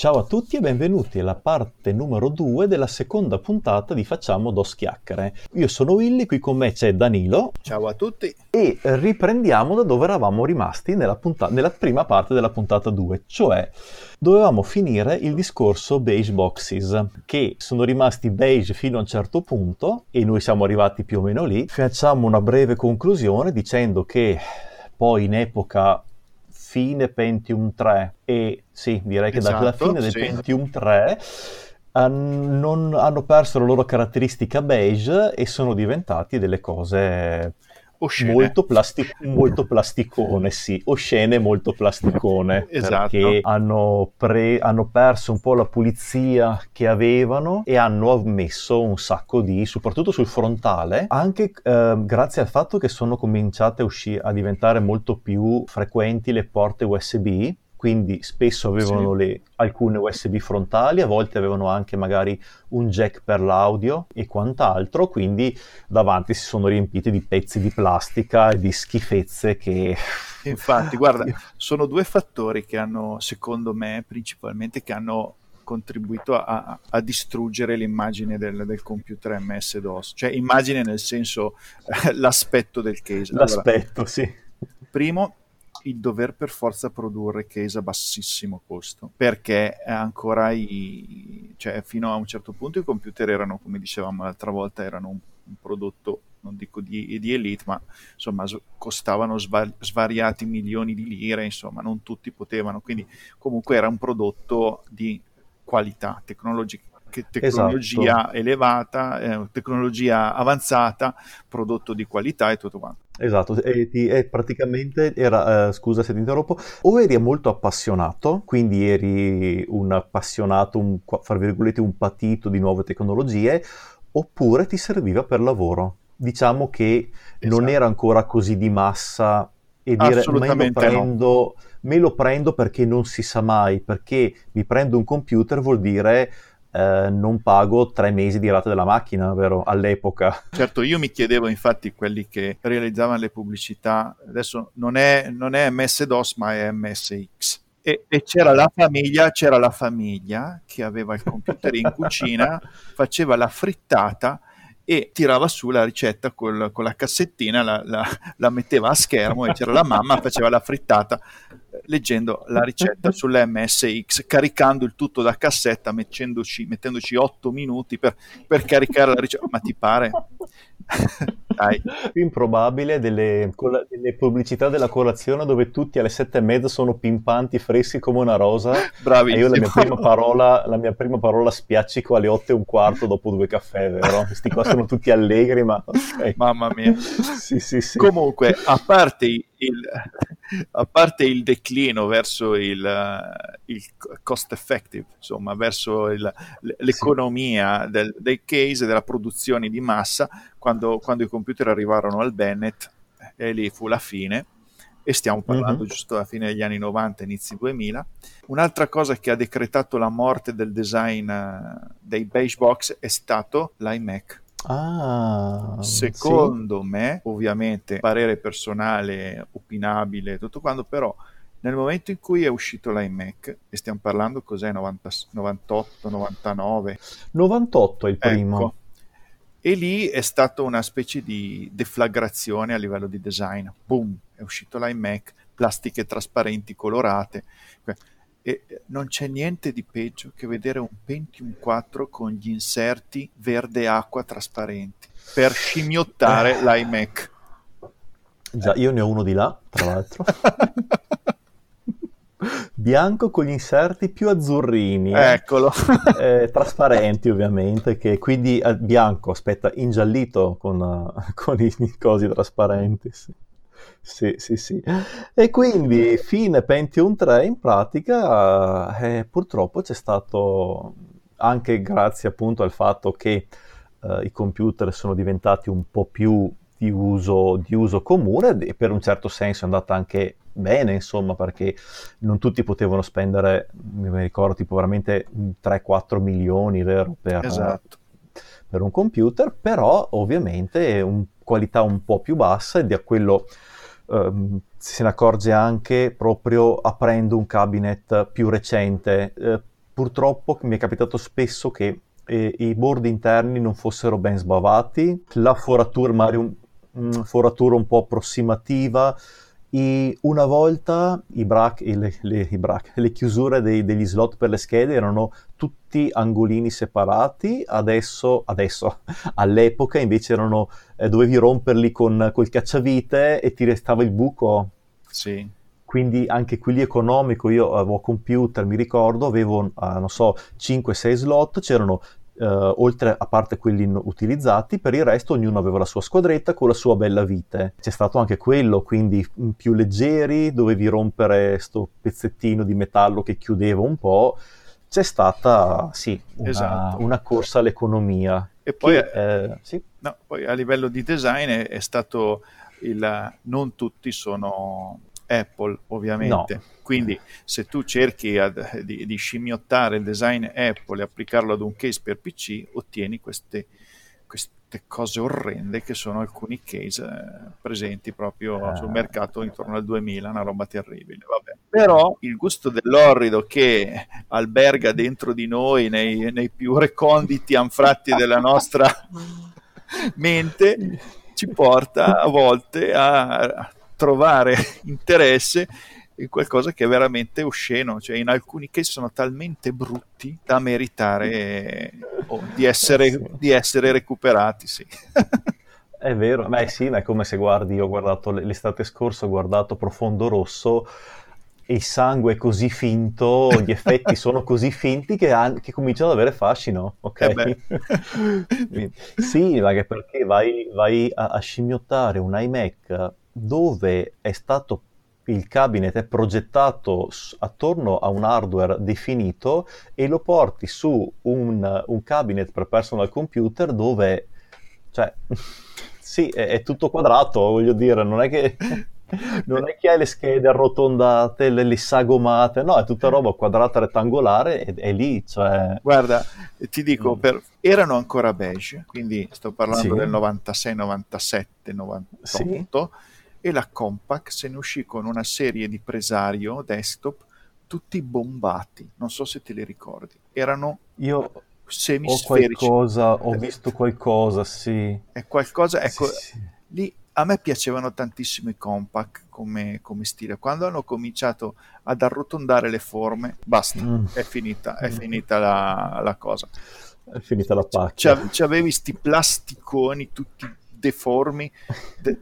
Ciao a tutti e benvenuti alla parte numero 2 della seconda puntata di Facciamo Dos Chiacchiere. Io sono Willy, qui con me c'è Danilo. Ciao a tutti. E riprendiamo da dove eravamo rimasti nella, punta- nella prima parte della puntata 2, cioè dovevamo finire il discorso beige boxes, che sono rimasti beige fino a un certo punto e noi siamo arrivati più o meno lì. Facciamo una breve conclusione dicendo che poi in epoca fine Pentium 3 e sì, direi che esatto, dalla fine del sì. Pentium 3 han, non, hanno perso la loro caratteristica beige e sono diventati delle cose Oscene. Molto, plastic- molto plasticone, sì, oscene molto plasticone, esatto. perché hanno, pre- hanno, perso un po' la pulizia che avevano e hanno messo un sacco di, soprattutto sul frontale, anche eh, grazie al fatto che sono cominciate a, usci- a diventare molto più frequenti le porte USB, quindi spesso avevano sì. le, alcune USB frontali, a volte avevano anche magari un jack per l'audio e quant'altro, quindi davanti si sono riempiti di pezzi di plastica e di schifezze che... Infatti, guarda, sono due fattori che hanno, secondo me, principalmente, che hanno contribuito a, a distruggere l'immagine del, del, computer MS-DOS, cioè immagine nel senso l'aspetto del case. L'aspetto, allora, sì. Primo, il dover per forza produrre case a bassissimo costo perché ancora i, cioè, fino a un certo punto i computer erano come dicevamo l'altra volta erano un, un prodotto non dico di, di, elite ma insomma costavano sva- svariati milioni di lire insomma non tutti potevano quindi comunque era un prodotto di qualità tecnologica tecnologia esatto. elevata, eh, tecnologia avanzata, prodotto di qualità e tutto quanto. Esatto, e, ti, e praticamente era, eh, scusa se ti interrompo, o eri molto appassionato, quindi eri un appassionato, un, fra virgolette, un patito di nuove tecnologie, oppure ti serviva per lavoro. Diciamo che esatto. non era ancora così di massa e dire me lo, prendo, no. me lo prendo perché non si sa mai, perché mi prendo un computer vuol dire eh, non pago tre mesi di rata della macchina, vero? All'epoca. Certo, io mi chiedevo infatti quelli che realizzavano le pubblicità, adesso non è, non è MS-DOS ma è MSX. E, e, c'era, la famiglia, c'era la famiglia che aveva il computer in cucina, faceva la frittata e tirava su la ricetta col, con la cassettina, la, la, la, metteva a schermo e c'era la mamma, faceva la frittata leggendo la ricetta sull'MSX, caricando il tutto da cassetta, mettendoci, mettendoci 8 minuti per, per caricare la ricetta. Ma ti pare? Dai. Improbabile delle, delle, pubblicità della colazione dove tutti alle sette e mezza sono pimpanti, freschi come una rosa. Bravissimo. E io la mia prima parola, la mia prima parola spiaccico alle otto e un quarto dopo due caffè, vero? Questi qua sono tutti allegri, ma... Okay. Mamma mia. sì, sì, sì. Comunque, a parte il, a parte il declino verso il, il, cost effective, insomma, verso il, l'economia sì. del, del, case, della produzione di massa, quando, quando, i computer arrivarono al Bennett, e lì fu la fine, e stiamo parlando uh-huh. giusto alla fine degli anni 90, inizi 2000. Un'altra cosa che ha decretato la morte del design uh, dei beige box è stato l'iMac Ah, Secondo sì. me, ovviamente, parere personale, opinabile, tutto quanto, però nel momento in cui è uscito l'iMac, e stiamo parlando cos'è, 90, 98, 99? 98 è il primo. Ecco, e lì è stata una specie di deflagrazione a livello di design. Boom, è uscito l'iMac, plastiche trasparenti colorate. E non c'è niente di peggio che vedere un Pentium 4 con gli inserti verde acqua trasparenti per scimmiottare eh. l'iMac. Già, io ne ho uno di là, tra l'altro. Bianco con gli inserti più azzurrini. Eh. Eccolo. Eh, trasparenti ovviamente, che quindi eh, bianco, aspetta, ingiallito con, uh, con i cosi trasparenti. Sì. Sì, sì, sì. E quindi fine Pentium 3 in pratica eh, purtroppo c'è stato anche grazie appunto al fatto che eh, i computer sono diventati un po' più di uso, di uso comune e per un certo senso è andata anche bene, insomma, perché non tutti potevano spendere, mi ricordo, tipo veramente 3-4 milioni, vero, per, esatto. per un computer, però ovviamente è una qualità un po' più bassa è quello um, se ne accorge anche proprio aprendo un cabinet più recente. Uh, purtroppo mi è capitato spesso che eh, i bordi interni non fossero ben sbavati, la foratura, magari un, un foratura un po' approssimativa, i, una volta i, brac, le, le, i brac, le, chiusure dei, degli slot per le schede erano tutti angolini separati, adesso, adesso all'epoca invece erano, eh, dovevi romperli con, col cacciavite e ti restava il buco. Sì. Quindi anche qui lì economico, io avevo computer, mi ricordo, avevo, uh, non so, 5-6 slot, c'erano Uh, oltre a parte quelli utilizzati, per il resto ognuno aveva la sua squadretta con la sua bella vite. C'è stato anche quello, quindi più leggeri, dovevi rompere questo pezzettino di metallo che chiudeva un po'. C'è stata, sì, una, esatto. una corsa all'economia. E poi, che, eh, sì? no, poi a livello di design è, è stato il... non tutti sono Apple, ovviamente. No. Quindi se tu cerchi ad, di, di, scimmiottare il design Apple e applicarlo ad un case per PC, ottieni queste, queste cose orrende che sono alcuni case eh, presenti proprio eh. sul mercato intorno al 2000, una roba terribile. Vabbè. Però il gusto dell'orrido che alberga dentro di noi, nei, nei più reconditi anfratti della nostra mente, ci porta a volte a trovare interesse in qualcosa che è veramente osceno, cioè in alcuni casi sono talmente brutti da meritare oh, di, essere, di, essere, recuperati. Sì. È vero, beh sì, ma è come se guardi, io ho guardato l'estate scorsa, ho guardato Profondo Rosso, il sangue è così finto, gli effetti sono così finti che, han- che cominciano ad avere fascino, ok? Eh sì, ma che perché vai, vai a, a scimmiottare un iMac dove è stato il cabinet è progettato attorno a un hardware definito e lo porti su un, un cabinet per personal computer dove, cioè, sì, è, è, tutto quadrato, voglio dire, non è che... Non è che hai le schede arrotondate, le, le sagomate, no, è tutta roba quadrata rettangolare e è lì, cioè... Guarda, ti dico, mm. per... erano ancora beige, quindi sto parlando sì. del 96, 97, 98, sì e la Compaq se ne uscì con una serie di presario desktop tutti bombati, non so se te li ricordi, erano Io semisferici. Ho qualcosa, ho visto qualcosa, sì. È qualcosa, ecco, sì, sì. lì a me piacevano tantissimo i compact come, come, stile. Quando hanno cominciato ad arrotondare le forme, basta, mm. è finita, è mm. finita la, la, cosa. È finita la pacchia. C'avevi sti plasticoni tutti deformi. De-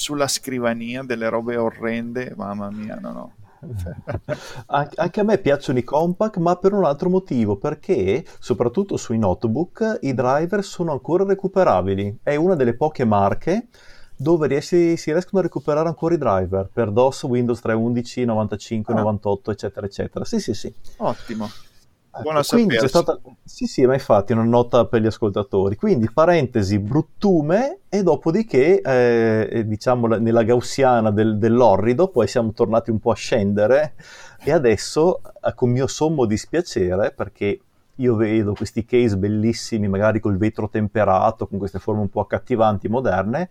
sulla scrivania delle robe orrende, mamma mia, no, no. Anche a me piacciono i compact, ma per un altro motivo, perché soprattutto sui notebook i driver sono ancora recuperabili. È una delle poche marche dove riesci, si riescono a recuperare ancora i driver per DOS, Windows 3.11, 95, ah. 98, eccetera, eccetera. Sì, sì, sì. Ottimo. Buona Quindi c'è stata... Sì, sì, ma infatti una nota per gli ascoltatori. Quindi, parentesi, bruttume e dopodiché, eh, diciamo, nella gaussiana del, dell'orrido, poi siamo tornati un po' a scendere e adesso, eh, con mio sommo dispiacere, perché io vedo questi case bellissimi, magari col vetro temperato, con queste forme un po' accattivanti, moderne,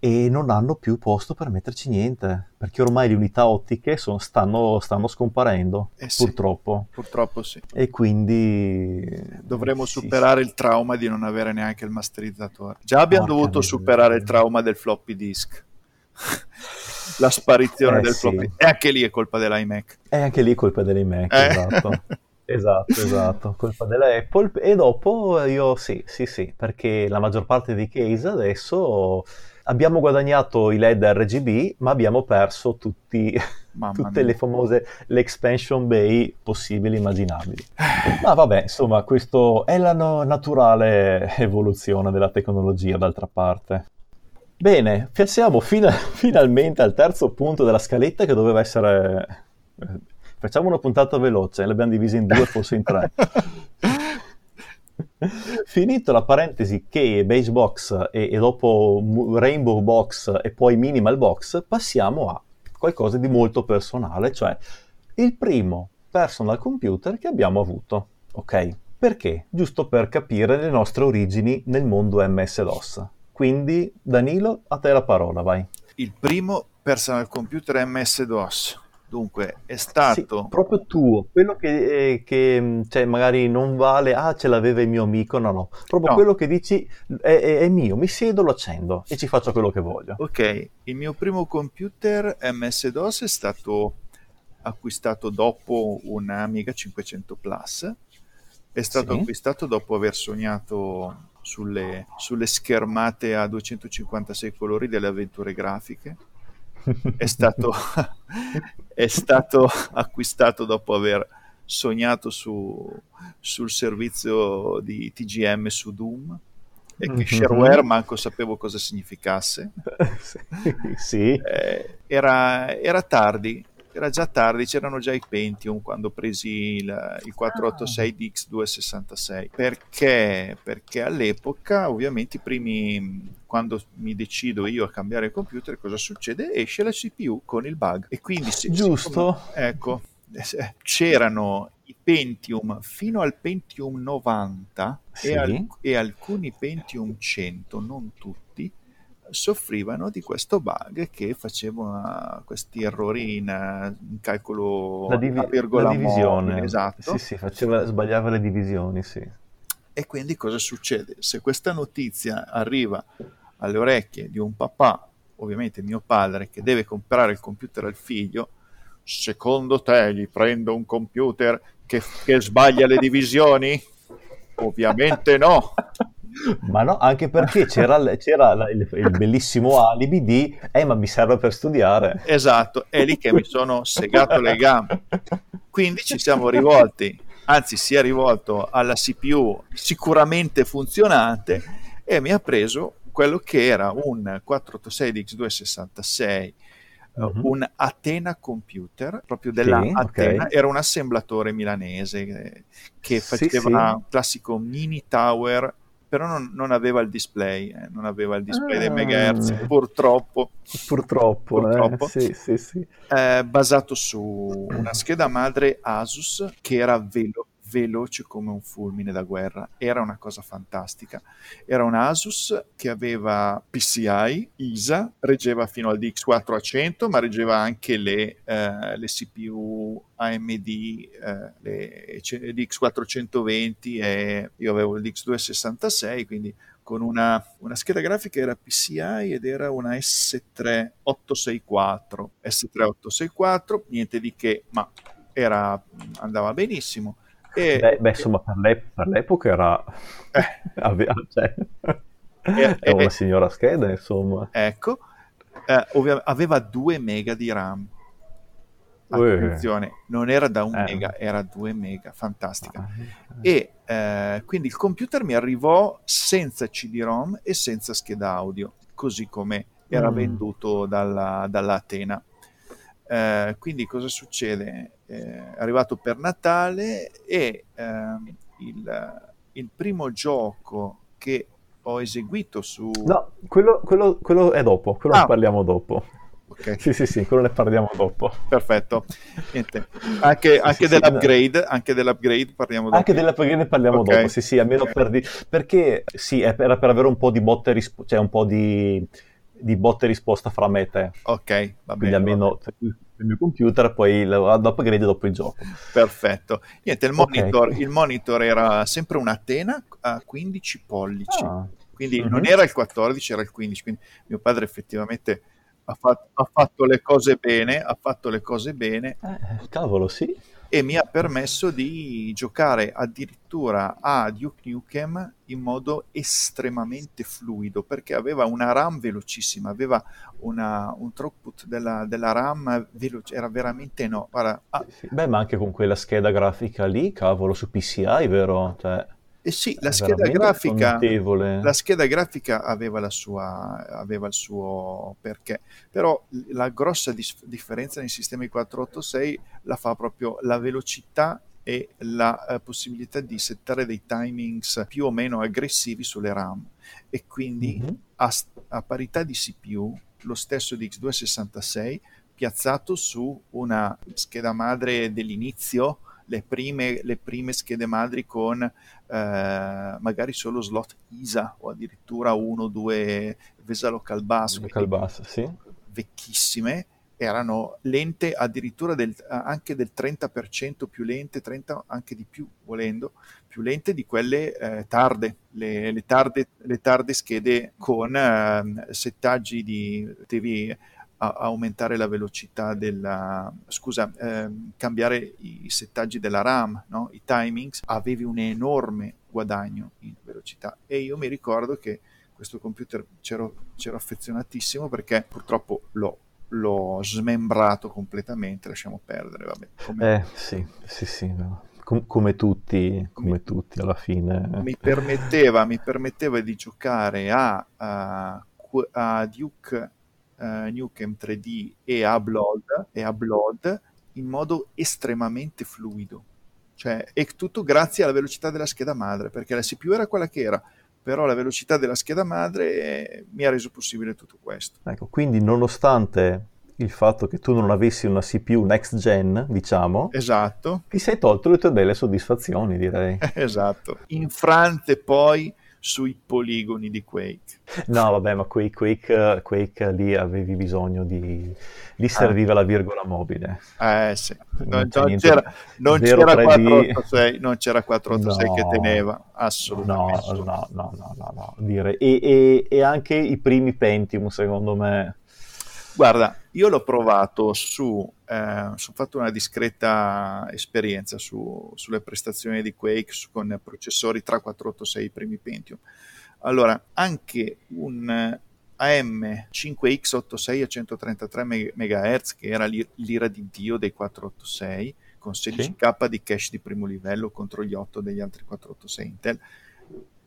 e non hanno più posto per metterci niente, perché ormai le unità ottiche sono, stanno, stanno, scomparendo, eh sì, purtroppo. Purtroppo sì. E quindi... Dovremmo sì, superare sì. il trauma di non avere neanche il masterizzatore. Già abbiamo Porca dovuto superare il trauma del floppy disk. La sparizione eh, del floppy. E anche lì è colpa dell'iMac. E anche lì è colpa dell'iMac, eh. esatto. Esatto, esatto, colpa della Apple. E dopo io sì, sì, sì, perché la maggior parte dei case adesso abbiamo guadagnato i LED RGB, ma abbiamo perso tutti, tutte mia. le famose le expansion bay possibili e immaginabili. Ma vabbè, insomma, questo è la no- naturale evoluzione della tecnologia, d'altra parte. Bene, siamo fina- finalmente al terzo punto della scaletta che doveva essere... Eh, facciamo una puntata veloce, l'abbiamo divisa in due, forse in tre. Finito la parentesi che Beige Box e, e, dopo Rainbow Box e poi Minimal Box, passiamo a qualcosa di molto personale, cioè il primo personal computer che abbiamo avuto. Ok? Perché? Giusto per capire le nostre origini nel mondo MS-DOS. Quindi, Danilo, a te la parola, vai. Il primo personal computer MS-DOS. Dunque, è stato... Sì, proprio tuo, quello che, eh, che cioè, magari non vale, ah ce l'aveva il mio amico, no no, proprio No. quello che dici è, è- è mio, mi siedo, lo accendo e ci faccio quello che voglio. Ok, il mio primo computer MS-DOS è stato acquistato dopo un Amiga 500 Plus. È stato Sì. acquistato dopo aver sognato sulle, sulle schermate a 256 colori delle avventure grafiche. È stato, è stato acquistato dopo aver sognato su- sul servizio di TGM su Doom e che Mhm. shareware manco sapevo cosa significasse. sì, Eh, era, era tardi, era già tardi, c'erano già i Pentium quando presi il, il 486 di X266. Perché? Perché all'epoca, ovviamente, i primi, quando mi decido io a cambiare il computer, cosa succede? Esce la CPU con il bug. E quindi, se- Giusto. siccome- ecco, eh, c'erano i Pentium fino al Pentium 90 Sì. e, al- e alcuni Pentium 100, non tutti, soffrivano di questo bug che faceva questi errori in, eh, in calcolo la, divi- virgola la divisione, mobile, esatto. sì sì, faceva, sbagliava le divisioni, sì. E quindi cosa succede? Se questa notizia arriva alle orecchie di un papà, ovviamente mio padre, che deve comprare il computer al figlio, secondo te gli prendo un computer che, che sbaglia le divisioni? Ovviamente no. Ma no, anche perché c'era, c'era il, il bellissimo alibi di eh ma mi serve per studiare. Esatto, è lì che mi sono segato le gambe. Quindi ci siamo rivolti, anzi si è rivolto alla CPU sicuramente funzionante e mi ha preso quello che era un 486 di X266, eh, Mhm. un Athena computer, proprio della Sì, Athena, ok. era un assemblatore milanese eh, che Sì, faceva sì. un classico mini tower, però non, non aveva il display, eh, non aveva il display dei Ah. megahertz, purtroppo Purtroppo, eh, Purtroppo. Sì, sì, sì. eh, basato su una scheda madre Asus che era velo- veloce come un fulmine da guerra. Era una cosa fantastica. Era un Asus che aveva PCI, ISA, reggeva fino al DX400, ma reggeva anche le, eh, le CPU AMD, eh, le C- DX420 e io avevo il DX266, quindi con una, una scheda grafica era PCI ed era una S3864. S3864, niente di che, ma era, andava benissimo. E, Beh, beh, insomma, per, l'e- per l'epoca era... eh, cioè, è una signora scheda, insomma. ecco, eh, ovvia- aveva 2 mega di RAM. Uè. Attenzione, non era da 1 Eh. mega, era 2 mega, fantastica. Ah, E eh, quindi il computer mi arrivò senza CD-ROM e senza scheda audio, così come era Mm. venduto dalla, dalla Atena. Eh, quindi cosa succede? Eh, arrivato per Natale e ehm, il, il primo gioco che ho eseguito su... No, quello, quello- quello è dopo, quello Ah. ne parliamo dopo. Ok, Sì, sì, sì, quello ne parliamo dopo. perfetto. Niente. Anche, anche sì, sì, dell'upgrade, anche dell'upgrade parliamo dopo. Anche della perché ne parliamo Ok. dopo, sì, sì, almeno per di- perché sì, era per avere un po' di botte rispo- cioè un po' di, di botte risposta fra me e te. Ok, va Quindi bene. va almeno il mio computer, poi il- l'upgrade dopo il gioco. Perfetto. Niente, il monitor, il monitor era sempre un Atena a 15 pollici, Ah, quindi Mhm. non era il 14, era il 15. Quindi mio padre effettivamente ha fatto, ha fatto le cose bene, ha fatto le cose bene eh, cavolo, sì. E mi ha permesso di giocare addirittura a Duke Nukem in modo estremamente fluido perché aveva una RAM velocissima, aveva una- un throughput della, della RAM veloce, era veramente no. Guarda, ah. Beh, ma anche con quella scheda grafica lì, cavolo, su PCI, vero? Cioè, eh sì, la scheda grafica. La scheda grafica aveva, la sua, aveva il suo perché, però la grossa dis- differenza nei sistemi 486 la fa proprio la velocità e la eh, possibilità di settare dei timings più o meno aggressivi sulle RAM e quindi Mhm. a, a parità di CPU lo stesso di X266 piazzato su una scheda madre dell'inizio le prime, le prime schede madri con eh, magari solo slot ISA o addirittura uno o due VESA local bus, Local bus, sì. vecchissime erano lente addirittura del, anche del 30% più lente, 30 anche di più volendo, più lente di quelle eh, tarde, le, le, tarde, le tarde schede con eh, settaggi di devi a, aumentare la velocità della scusa, eh, cambiare i settaggi della RAM, no? i timings, avevi un enorme guadagno in velocità e io mi ricordo che questo computer c'ero, c'ero affezionatissimo perché purtroppo l'ho l'ho smembrato completamente, lasciamo perdere, vabbè. Come... Eh, sì, sì, sì, no. Com- come tutti, come mi, tutti alla fine. Mi permetteva, mi permetteva di giocare a, a, a Duke uh, Nukem 3D e a, Blood, e a Blood in modo estremamente fluido. Cioè, è tutto grazie alla velocità della scheda madre, perché la CPU era quella che era, però la velocità della scheda madre mi ha reso possibile tutto questo. Ecco, quindi nonostante il fatto che tu non avessi una CPU next gen, diciamo, esatto. ti sei tolto le tue belle soddisfazioni, direi. esatto. Infrante poi sui poligoni di Quake. No, vabbè, ma Quake, Quake, Quake lì avevi bisogno di... lì serviva ah. la virgola mobile. Eh sì, non, non, c'era, non c'era 486, non c'era 486 no, che teneva, assolutamente. No, no, no, no, no, no. Dire. E, e, e anche i primi Pentium, secondo me Guarda, io l'ho provato su, eh, ho fatto una discreta esperienza su, sulle prestazioni di Quake con processori tra 486 i primi Pentium. Allora, anche un AM5X86 a 133 MHz, che era l'ira di Dio dei 486, con 16K sì. di cache di primo livello contro gli 8 degli altri 486 Intel,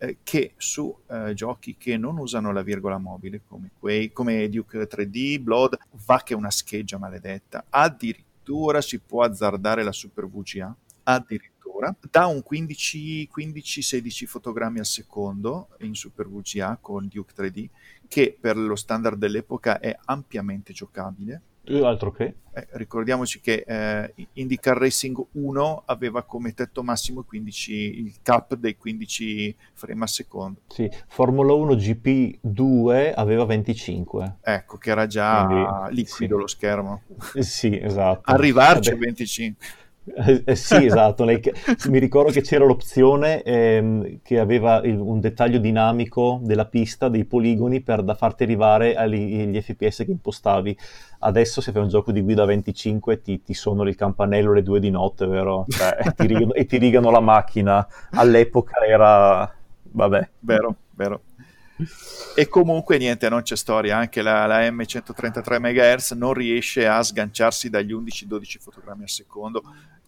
eh, che su eh, giochi che non usano la virgola mobile come, quei, come Duke 3D, Blood, va che una scheggia maledetta. Addirittura si può azzardare la Super VGA, addirittura, da un 15-16 fotogrammi al secondo in Super VGA con Duke 3D, che per lo standard dell'epoca è ampiamente giocabile altro che. Eh, ricordiamoci che eh, IndyCar Racing 1 aveva come tetto massimo 15, il cap dei 15 frame al secondo. Sì, Formula 1 GP2 aveva 25. Ecco, che era già Quindi, liquido sì. lo schermo. Eh, sì, esatto. Arrivarci a 25. Eh, eh, sì, esatto. mi ricordo che c'era l'opzione ehm, che aveva il, un dettaglio dinamico della pista, dei poligoni, per da farti arrivare agli FPS che impostavi. Adesso se fai un gioco di guida 25 ti, ti suonano il campanello alle due di notte, vero? Cioè, e, ti rigano, e ti rigano la macchina. All'epoca era... vabbè. Vero, vero. E comunque niente, non c'è storia, anche la, la M133 MHz non riesce a sganciarsi dagli 11-12 fotogrammi al secondo,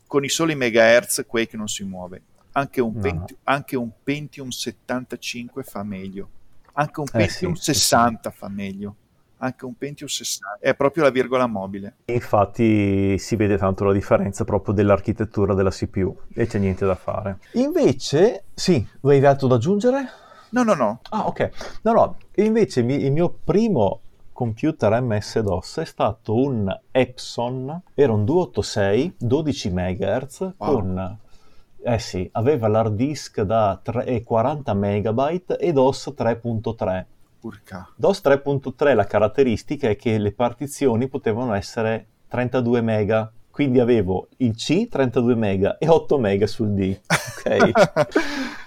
con i soli MHz Quake non si muove. Anche un, no. Pentium, anche un Pentium 75 fa meglio, anche un Pentium eh sì, 60 sì. fa meglio anche un Pentium 60, è proprio la virgola mobile. Infatti si vede tanto la differenza proprio dell'architettura della CPU e c'è niente da fare. Invece, sì, avevi altro da aggiungere? No, no, no. Ah, ok. No, no, invece il mio primo computer MS-DOS è stato un Epson, era un 286, 12 MHz, wow. con... Eh sì, aveva l'hard disk da 3, 40 MB e DOS 3.3. Urca. DOS 3.3 la caratteristica è che le partizioni potevano essere 32 MB, quindi avevo il C 32 MB e 8 MB sul D. Ok.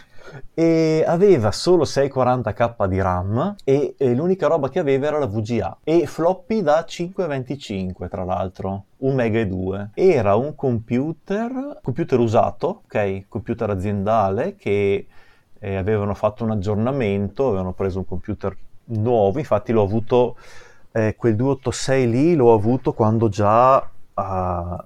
e aveva solo 640k di RAM e, l'unica roba che aveva era la VGA e floppy da 525 tra l'altro 1 mega e 2 era un computer computer usato ok? Computer aziendale che eh, avevano fatto un aggiornamento avevano preso un computer nuovo infatti l'ho avuto eh, quel 286 lì l'ho avuto quando già uh,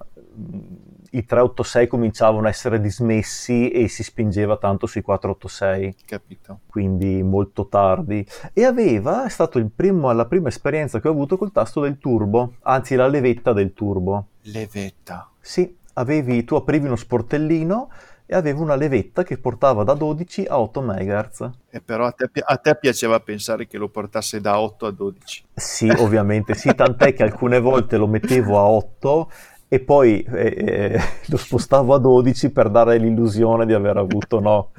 i 386 cominciavano a essere dismessi e si spingeva tanto sui 486. Capito. Quindi molto tardi. E aveva, è stata la prima esperienza che ho avuto col tasto del turbo, anzi la levetta del turbo. Levetta? Sì, avevi, tu aprivi uno sportellino e aveva una levetta che portava da 12 a 8 MHz. E però a te, a te, piaceva pensare che lo portasse da 8 a 12. Sì, ovviamente sì, tant'è che alcune volte lo mettevo a 8 e poi eh, eh, lo spostavo a 12 per dare l'illusione di aver avuto no,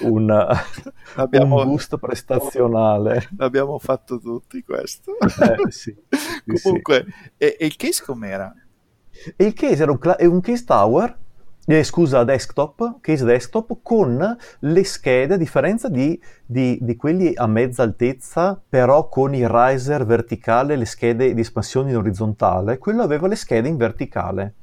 un, abbiamo, un boost prestazionale. L'abbiamo fatto tutti questo. Eh, sì, Comunque, sì. E, e, il case com'era? E il case era un, cla- un case tower scusa, desktop, case desktop, con le schede, a differenza di, di, di, quelli a mezza altezza, però con il riser verticale, le schede di espansione in orizzontale, quello aveva le schede in verticale.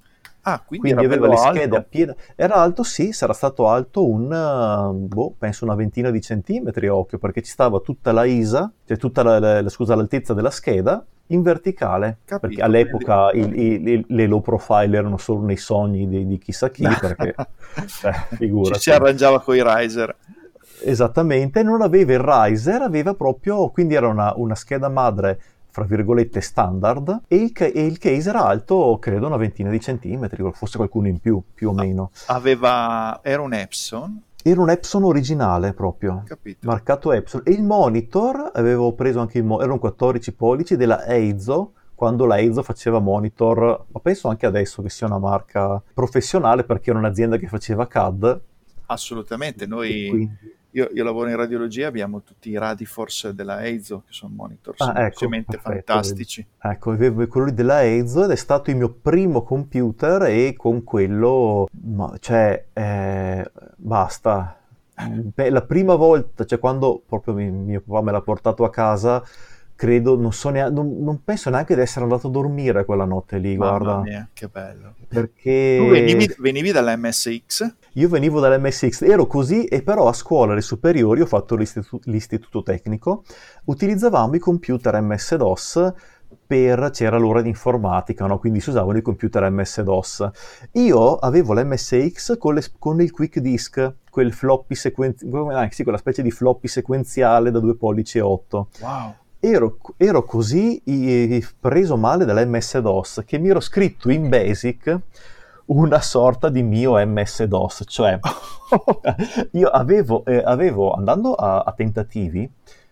Ah, quindi, quindi aveva le schede alto. a piede. Era alto, sì, sarà stato alto un, boh, penso una ventina di centimetri, occhio, perché ci stava tutta la ISA, cioè tutta la, la, scusa, l'altezza della scheda, in verticale. Capito, perché all'epoca il, il, le low profile erano solo nei sogni di, di chissà chi, perché cioè, Ci si arrangiava con i riser. Esattamente, non aveva il riser, aveva proprio, quindi era una, una scheda madre fra virgolette standard e il, e il, case era alto credo una ventina di centimetri forse qualcuno in più più o meno aveva era un Epson era un Epson originale proprio, Capito. marcato Epson. E il monitor, avevo preso anche il monitor, erano 14 pollici della Eizo, quando la Eizo faceva monitor, ma penso anche adesso che sia una marca professionale perché era un'azienda che faceva CAD. Assolutamente, noi io, io, lavoro in radiologia, abbiamo tutti i Radiforce della Eizo, che sono monitor ah, semplicemente ecco, fantastici. Ecco, avevo quelli della Eizo ed è stato il mio primo computer e con quello, cioè, eh, basta. Beh, la prima volta, cioè quando proprio mio papà me l'ha portato a casa, credo, non, so neanche, non, non, penso neanche di essere andato a dormire quella notte lì, Mamma guarda. Mia, che bello. Perché... Tu venivi, venivi dalla MSX? Io venivo dall'MSX, ero così e però a scuola alle superiori ho fatto l'istitu- l'istituto tecnico, utilizzavamo i computer MS-DOS per, c'era l'ora di informatica, no? quindi si usavano i computer MS-DOS. Io avevo l'MSX con, le, con il quick disk, quel floppy sequenziale, ah, sì, quella specie di floppy sequenziale da 2 pollici e 8. Wow. Ero, ero, così preso male dall'MS-DOS che mi ero scritto in Basic una sorta di mio MS-DOS, cioè io avevo, eh, avevo andando a, a, tentativi,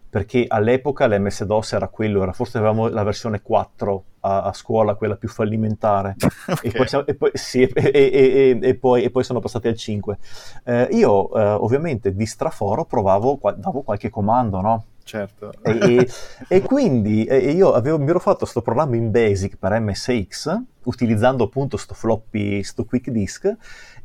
perché all'epoca l'MS-DOS era quello, era, forse avevamo la versione 4 a, a scuola, quella più fallimentare, okay. e, poi siamo, e, poi, sì, e, e, poi, e, poi, sono passati al 5. Eh, io eh, ovviamente di straforo provavo, davo qualche comando, no? Certo. E, e quindi e io avevo, mi ero fatto questo programma in Basic per MSX, utilizzando appunto sto floppy, sto quick disk,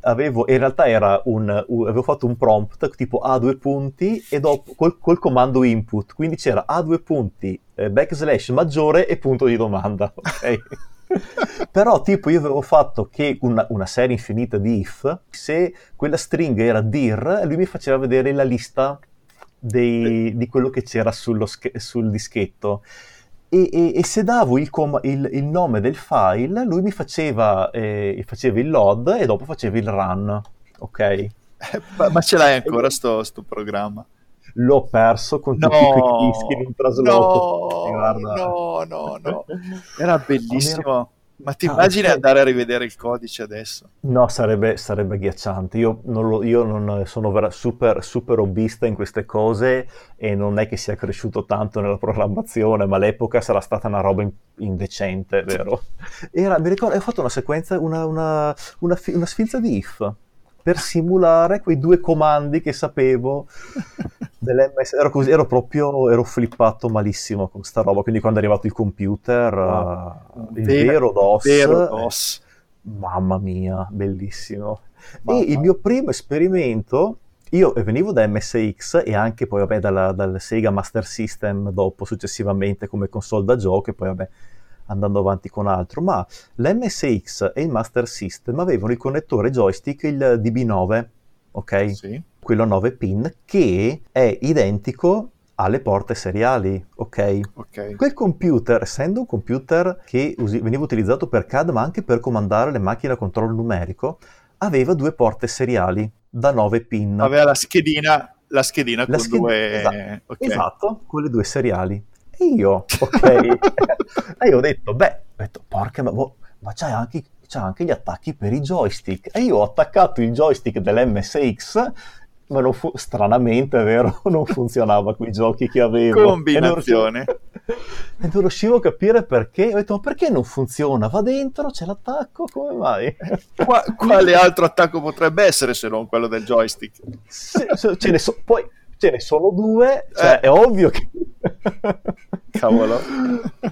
avevo, in realtà era un, avevo fatto un prompt tipo A due punti e dopo col, col comando input, quindi c'era A due punti, eh, backslash maggiore e punto di domanda, ok? Però tipo io avevo fatto che una, una, serie infinita di if, se quella stringa era dir, lui mi faceva vedere la lista dei, di quello che c'era sullo, sul dischetto. E, e, e, se davo il, com- il, il, nome del file, lui mi faceva, eh, faceva, il load e dopo faceva il run. Ok? ma, ce l'hai ancora sto, sto programma? L'ho perso con no, tutti i dischi in un trasloco. No, no, no, no. Era bellissimo. Ma ti ah, immagini ah, andare a rivedere il codice adesso? No, sarebbe, sarebbe ghiacciante. Io non, lo, io non sono vera, super, super hobbista in queste cose e non è che sia cresciuto tanto nella programmazione, ma all'epoca sarà stata una roba in, indecente, vero? Era, mi ricordo, ho fatto una sequenza, una, una, una, una sfilza di if per simulare quei due comandi che sapevo dell'MS. Ero, così, ero proprio ero flippato malissimo con sta roba. Quindi, quando è arrivato il computer, wow. uh, il vero, vero DOS, vero DOS. mamma mia, bellissimo. Mamma. E il mio primo esperimento. Io venivo da MSX e anche poi vabbè dalla, dal Sega Master System dopo successivamente come console da gioco e poi vabbè andando avanti con altro, ma l'MSX e il Master System avevano il connettore joystick, il DB9, ok? Sì. Quello a 9 pin, che è identico alle porte seriali, ok? okay. Quel computer, essendo un computer che usi- veniva utilizzato per CAD ma anche per comandare le macchine a controllo numerico, aveva due porte seriali da 9 pin. Aveva la schedina, la schedina la con sched- due... Esatto, okay. esatto, con le due seriali. Io, ok? e io ho detto, beh, ho detto, porca, ma, boh, ma c'hai anche, c'hai anche gli attacchi per i joystick. E io ho attaccato il joystick dell'MSX ma fu- stranamente, vero, non funzionava con i giochi che avevo. Combinazione. E non, e non riuscivo a capire perché. Ho detto, ma perché non funziona? Va dentro, c'è l'attacco, come mai? Qua, quale altro attacco potrebbe essere se non quello del joystick? Se, se, ce ne so, poi ce ne sono due, cioè eh. è ovvio che... Cavolo.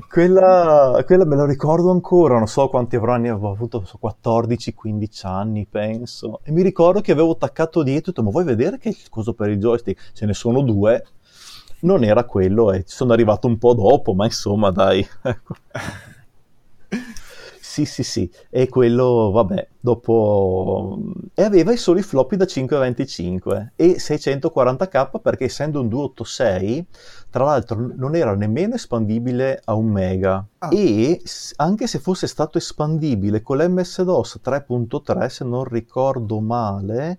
quella, quella, me la ricordo ancora, non so quanti avrò anni avevo avuto, so, 14-15 anni penso, e mi ricordo che avevo attaccato dietro e ho detto, ma vuoi vedere che coso per il joystick? Ce ne sono due, non era quello e sono arrivato un po' dopo, ma insomma dai. Ecco. Sì, sì, sì, e quello, vabbè, dopo... E aveva i soli floppy da 525 e 640k perché essendo un 286, tra l'altro non era nemmeno espandibile a un mega ah. e anche se fosse stato espandibile con l'MS-DOS 3.3, se non ricordo male,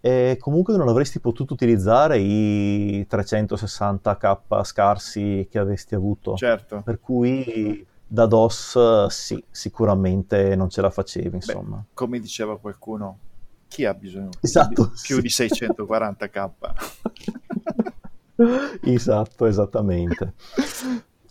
eh, comunque non avresti potuto utilizzare i 360k scarsi che avresti avuto. Certo. Per cui da DOS sì, sicuramente non ce la facevi, insomma. Beh, come diceva qualcuno, chi ha bisogno esatto, di più sì. di 640k? esatto, esattamente.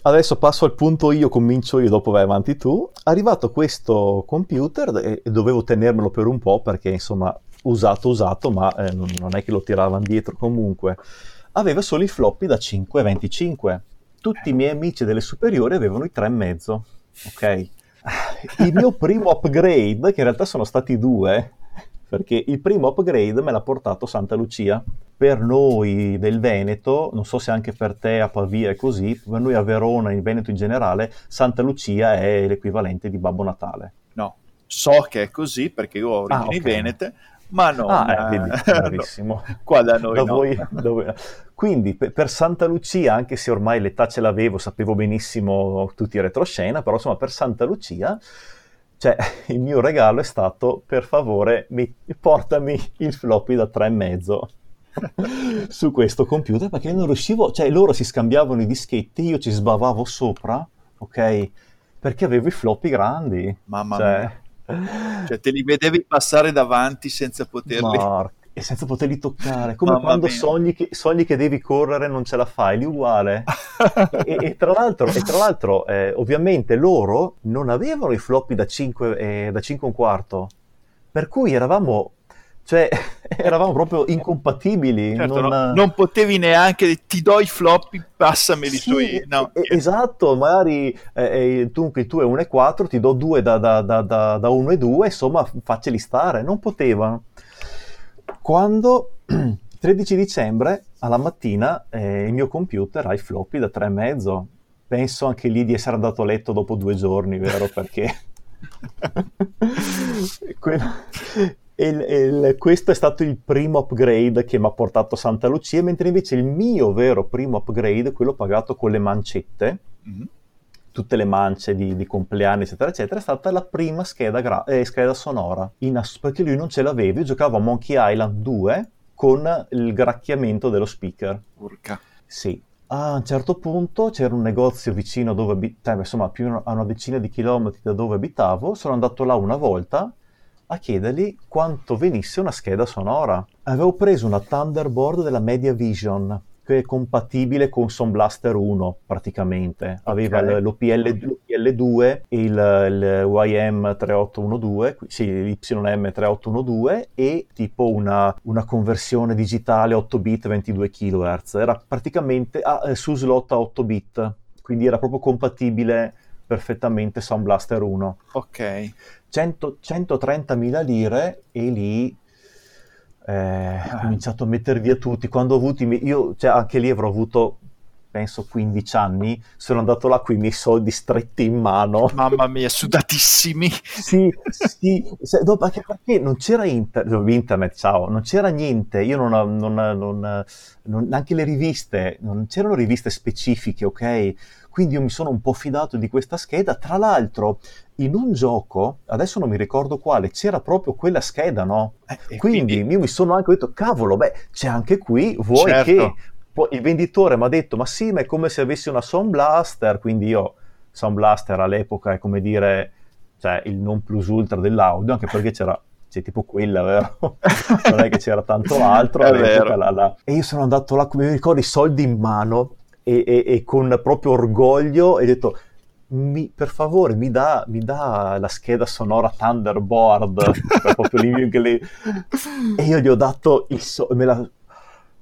Adesso passo al punto io, comincio io, dopo vai avanti tu. Arrivato questo computer e dovevo tenermelo per un po' perché insomma usato usato, ma eh, non è che lo tiravano dietro comunque. Aveva solo i floppy da 5,25 tutti i miei amici delle superiori avevano i 3,5, ok? Il mio primo upgrade, che in realtà sono stati due, perché il primo upgrade me l'ha portato Santa Lucia. Per noi del Veneto, non so se anche per te a Pavia è così, per noi a Verona, in Veneto in generale, Santa Lucia è l'equivalente di Babbo Natale. No, so che è così perché io ho origini ah, okay. venete, ma no, ah, eh, bravissimo. no, qua da noi da no. voi, da voi. Quindi per, per, Santa Lucia, anche se ormai l'età ce l'avevo, sapevo benissimo tutti i retroscena, però insomma per Santa Lucia, cioè, il mio regalo è stato, per favore, mi, portami il floppy da 3,5 su questo computer, perché non riuscivo, cioè loro si scambiavano i dischetti, io ci sbavavo sopra, ok? Perché avevo i floppy grandi. Mamma cioè, mia cioè te li vedevi passare davanti senza poterli... Mark, e senza poterli toccare, come Mamma quando sogni che, sogni che, devi correre e non ce la fai, lì uguale. e, e, tra l'altro, e tra l'altro eh, ovviamente loro non avevano i floppy da 5, eh, da 5 un quarto, per cui eravamo cioè, eravamo proprio incompatibili. Certo, non... No, non... potevi neanche, ti do i floppy, passameli sì, sui... No. Esatto, magari eh, eh tu, tuo è 1,4, ti do due da, da, da, da, da 1 e 2, insomma, facceli stare. Non potevano. Quando 13 dicembre, alla mattina, eh, il mio computer ha i floppy da 3,5. Penso anche lì di essere andato a letto dopo due giorni, vero? Perché... Quello il, il, questo è stato il primo upgrade che mi ha portato a Santa Lucia, mentre invece il mio vero primo upgrade, quello pagato con le mancette, mm-hmm. tutte le mance di, di, compleanni, eccetera, eccetera, è stata la prima scheda, gra- eh, scheda sonora, ass- perché lui non ce l'aveva. Io giocavo a Monkey Island 2 con il gracchiamento dello speaker. Urca. Sì, a un certo punto c'era un negozio vicino dove abitavo, insomma più a una decina di chilometri da dove abitavo, sono andato là una volta a chiedergli quanto venisse una scheda sonora. Avevo preso una Thunderboard della Mediavision che è compatibile con Sound Blaster 1 praticamente. Aveva okay. l'OPL, l'OPL2 e il, il YM3812, sì, l'YM3812 e tipo una, una, conversione digitale 8 bit 22 kHz. Era praticamente ah, eh, su slot a 8 bit, quindi era proprio compatibile perfettamente Sound Blaster 1. Ok. 100, 130.000 lire e lì eh, ho cominciato a mettere via tutti. Quando ho avuto i miei, io, cioè, anche lì avrò avuto penso 15 anni, sono andato là con i miei soldi stretti in mano. Mamma mia, sudatissimi. sì, sì, dopo, anche perché non c'era inter- internet, ciao, non c'era niente, io non, non, non, non, anche le riviste, non c'erano riviste specifiche, ok? Quindi io mi sono un po' fidato di questa scheda. Tra l'altro, in un gioco, adesso non mi ricordo quale, c'era proprio quella scheda, no? Eh, quindi, quindi, io mi sono anche detto, cavolo, beh, c'è anche qui, vuoi certo. che... Poi il venditore mi ha detto, ma sì, ma è come se avessi una Sound Blaster, quindi io, Sound Blaster all'epoca è come dire, cioè, il non plus ultra dell'audio, anche perché c'era c'è tipo quella, vero? non è che c'era tanto altro. è vero. La, la... E io sono andato là, come mi ricordo, i soldi in mano e, e, e con proprio orgoglio ho detto mi, per favore mi dà, mi dà, la scheda sonora Thunderboard proprio lì, e io gli ho dato il so- la...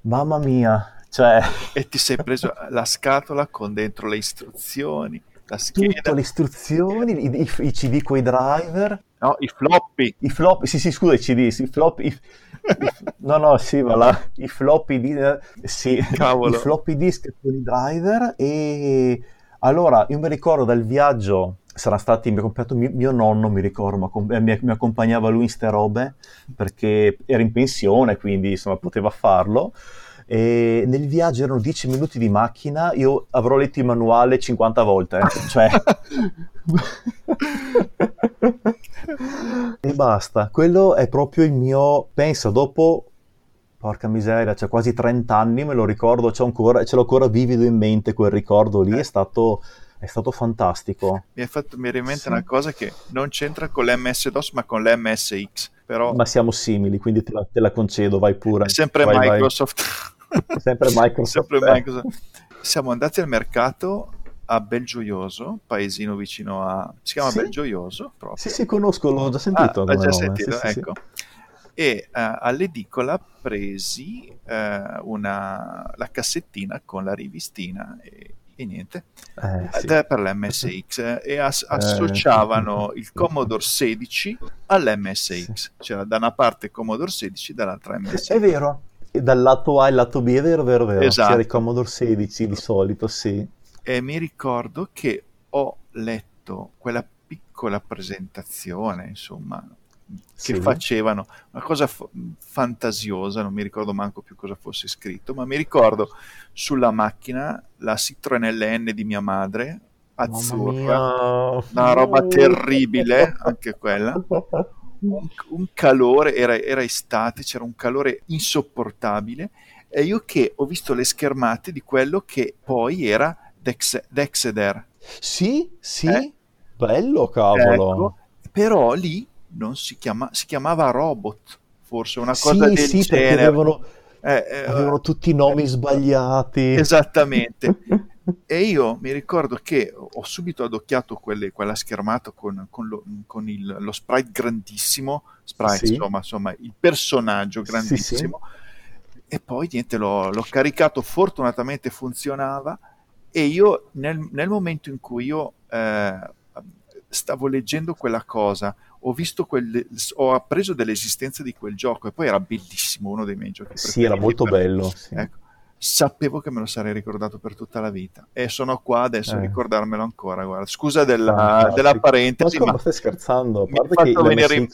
mamma mia cioè... e ti sei preso la scatola con dentro le istruzioni la scheda tutte le istruzioni i, i, i CD con i driver no i floppy i floppy sì sì scusa i CD i floppy i, no no sì ma la, i floppy di, sì, Cavolo. i floppy disk con i driver e allora, io mi ricordo dal viaggio, sarà stato mi ha comprato mio, mio, nonno, mi ricordo, mi, mi, accompagnava lui in ste robe perché era in pensione, quindi insomma poteva farlo. E nel viaggio erano 10 minuti di macchina, io avrò letto il manuale 50 volte, cioè... e basta, quello è proprio il mio, pensa, dopo Porca miseria, c'è quasi 30 anni, me lo ricordo, ancora, ce l'ho ancora vivido in mente quel ricordo lì, è stato, è stato fantastico. Mi hai fatto venire in mente sì. una cosa che non c'entra con l'MS-DOS ma con l'MSX, però... Ma siamo simili, quindi te la, te la concedo, vai pure. Sempre vai, Microsoft. Vai. sempre Microsoft. sempre Microsoft. Siamo andati al mercato a Belgioioso, paesino vicino a... si chiama sì? Belgioioso proprio. Sì, sì, conosco, l'ho già sentito. Ah, l'ho già sentito, sì, ecco. Sì, e uh, all'edicola presi uh, una, la cassettina con la rivistina e, e niente. Eh, sì. per l'MSX e as- eh, associavano il Commodore 16 all'MSX sì. c'era da una parte Commodore 16 dall'altra MSX è vero. Dal lato A e lato B è vero vero vero. Esatto. c'era il Commodore 16 di solito sì. E mi ricordo che ho letto quella piccola presentazione insomma che sì. facevano una cosa f- fantasiosa, non mi ricordo manco più cosa fosse scritto, ma mi ricordo sulla macchina la Citroen LN di mia madre, azzurra, una roba terribile, anche quella. Un, un calore, era, era, estate, c'era un calore insopportabile e io che ho visto le schermate di quello che poi era Dex, Dexeder. Sì, sì, eh? bello cavolo. Ecco, però lì non si, chiama, si chiamava Robot, forse una cosa sì, del sì, genere. Avevano, eh, eh, avevano, tutti i nomi sbagliati. Esattamente. e io mi ricordo che ho subito adocchiato quelle, quella schermata con, con, lo, con il, lo, sprite grandissimo, sprite, sì. insomma, insomma, il personaggio grandissimo. Sì, e poi niente, l'ho, l'ho, caricato, fortunatamente funzionava. E io nel, nel momento in cui io eh, stavo leggendo quella cosa, ho visto quel, ho appreso dell'esistenza di quel gioco e poi era bellissimo, uno dei miei giochi Sì, era molto per... bello. Sì. Ecco, sapevo che me lo sarei ricordato per tutta la vita e sono qua adesso eh. a ricordarmelo ancora. Guarda. Scusa della, della parentesi, ma, ma stai scherzando? A parte mi, che venire in...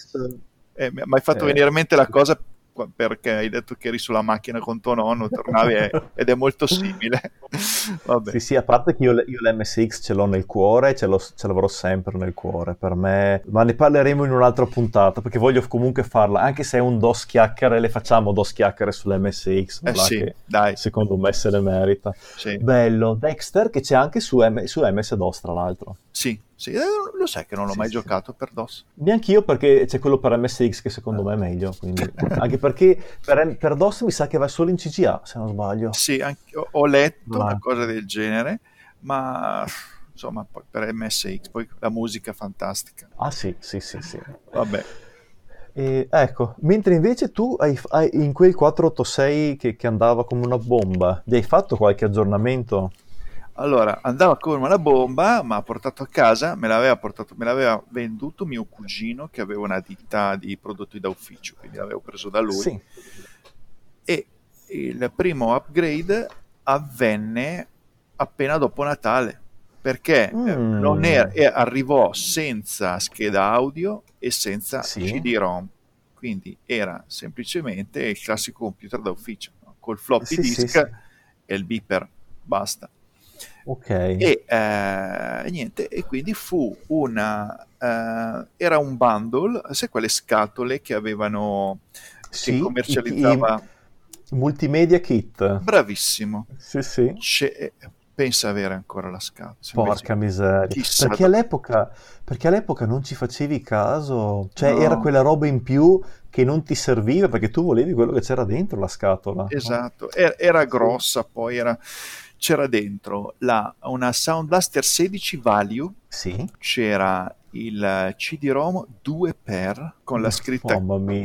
eh, mi hai fatto eh. venire in mente la cosa perché hai detto che eri sulla macchina con tuo nonno, tornavi ed è molto simile. Vabbè. Sì, sì, a parte che io, io l'MSX ce l'ho nel cuore, ce, l'ho, ce l'avrò sempre nel cuore, per me, ma ne parleremo in un'altra puntata, perché voglio comunque farla, anche se è un DOS chiacchiere, le facciamo DOS chiacchiere sull'MSX, eh sì, dai. secondo me se ne merita. Sì. Bello, Dexter che c'è anche su, M- su MS-DOS tra l'altro. Sì, sì, eh, lo sai che non l'ho sì, mai sì. giocato per DOS. Neanche io perché c'è quello per MSX che secondo me è meglio. Anche perché per, per, DOS mi sa che va solo in CGA, se non sbaglio. Sì, anche, ho letto ma... una cosa del genere, ma insomma per MSX, poi la musica fantastica. Ah sì, sì, sì, sì. Vabbè. E, ecco, mentre invece tu hai, hai in quel 486 che, che andava come una bomba, gli hai fatto qualche aggiornamento? Allora, andava come una bomba, ma ha portato a casa, me l'aveva, portato, me l'aveva venduto mio cugino che aveva una ditta di prodotti da ufficio, quindi l'avevo preso da lui. Sì. E il primo upgrade avvenne appena dopo Natale, perché mm. era, arrivò senza scheda audio e senza sì. CD-ROM, quindi era semplicemente il classico computer da ufficio, no? col floppy sì, disk e il beeper, basta. Ok. E eh, niente, e quindi fu una. Eh, era un bundle, sai quelle scatole che avevano. Sì, che commercializzava. I, i multimedia kit. Bravissimo. Sì, sì. C'è, pensa avere ancora la scatola. Porca miseria. Perché all'epoca, perché all'epoca, non ci facevi caso, cioè no. era quella roba in più che non ti serviva perché tu volevi quello che c'era dentro la scatola. Esatto, era, era grossa, poi era c'era dentro la, una Sound Blaster 16 Value, Sì. c'era il CD-ROM 2 per con la scritta.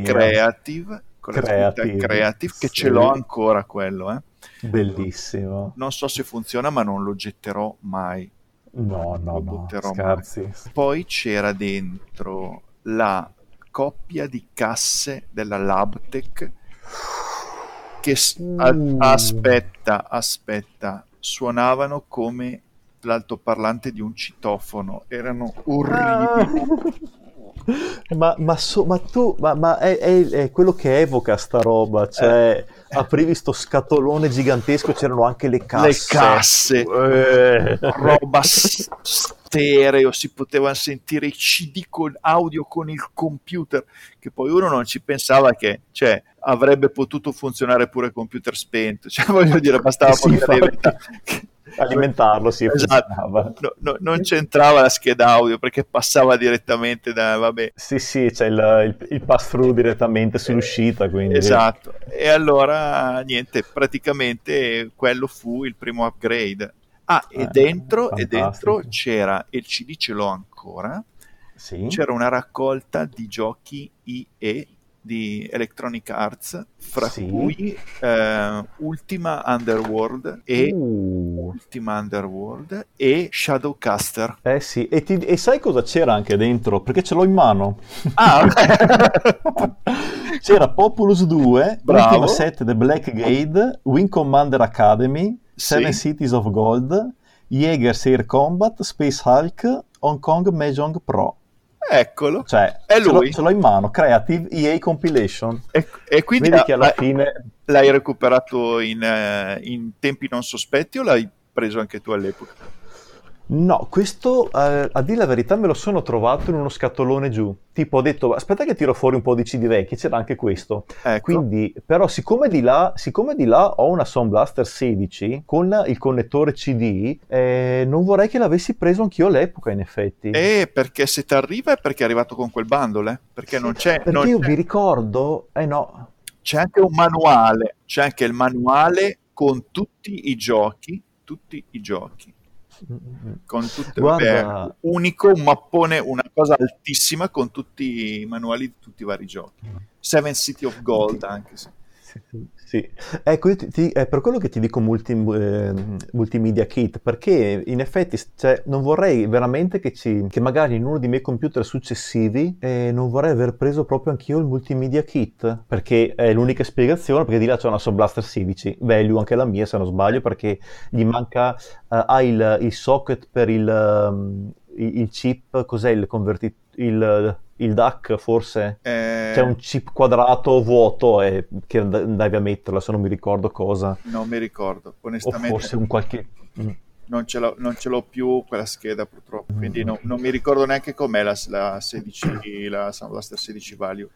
Creative, con la scritta Creative, Creative, che sì. ce l'ho ancora quello, eh. Bellissimo. Non so se funziona, ma non lo getterò mai. No, no, no, mai. Poi c'era dentro la coppia di casse della Labtec che a- Uh. aspetta, aspetta, suonavano come l'altoparlante di un citofono, erano orribili. Ma, ma, so- ma tu, ma, ma è, è- è quello che evoca sta roba, cioè aprivi sto scatolone gigantesco, c'erano anche le casse. Le casse, Eh. roba s- stereo, si potevano sentire i CD con audio con il computer, che poi uno non ci pensava che cioè, avrebbe potuto funzionare pure computer spento, cioè voglio dire, bastava Sì, verità. Alimentarlo, sì, Esatto. No, no, non c'entrava la scheda audio perché passava direttamente da, vabbè, Sì, sì, c'è il, il, il pass-through direttamente sull'uscita, quindi... Esatto, e allora niente, praticamente quello fu il primo upgrade. Ah, e Eh, dentro, e dentro c'era, e il CD ce l'ho ancora, Sì. c'era una raccolta di giochi IE di Electronic Arts, fra Sì. cui eh, Ultima Underworld e Uh, Ultima Underworld e Shadowcaster. eh sì, e, ti- e sai cosa c'era anche dentro? Perché ce l'ho in mano. Ah, C'era Populous 2, Bravo. Ultima Set The Blackgate, Wing Commander Academy, Seven Sì. Cities of Gold, Jaeger's Air Combat, Space Hulk, Hong Kong Mahjong Pro. Eccolo. Cioè, È ce l'ho, lui. ce l'ho in mano, Creative EA Compilation. E, e quindi Vedi che alla la- fine... l'hai recuperato in, eh, in tempi non sospetti o l'hai preso anche tu all'epoca? No, questo eh, a dire la verità me lo sono trovato in uno scatolone giù. Tipo ho detto, aspetta che tiro fuori un po' di CD vecchi, c'era anche questo. Ecco. Quindi, però, siccome di là, siccome di là ho una Sound Blaster 16 con il connettore CD, eh, non vorrei che l'avessi preso anch'io all'epoca, in effetti. E perché se ti arriva è perché è arrivato con quel bundle, eh? perché non c'è, Perché non io c'è- vi ricordo, eh no, c'è anche un manuale, c'è anche il manuale con tutti i giochi, tutti i giochi, con tutte, Guarda- vabbè, unico, un mappone, una cosa altissima con tutti i manuali di tutti i vari giochi. Seven City of Gold anche se. Sì, sì. Ecco, ti- ti- è per quello che ti dico multi- eh, multimedia kit, perché in effetti cioè, non vorrei veramente che, ci, che magari in uno dei miei computer successivi eh, non vorrei aver preso proprio anch'io il multimedia kit, perché è l'unica spiegazione, perché di là c'è una Sound Blaster 16, value anche la mia se non sbaglio, perché gli manca, eh, ha il, il socket per il, um, il, il chip, cos'è il convertito? Il, il DAC forse? Eh, C'è un chip quadrato vuoto e che and- andavi a metterla, se non mi ricordo cosa. Non mi ricordo, O onestamente forse un qualche... Mm. non, ce l'ho, non ce l'ho più quella scheda purtroppo, quindi Mm. no- non mi ricordo neanche com'è la, la 16, la Sound Blaster 16 Value.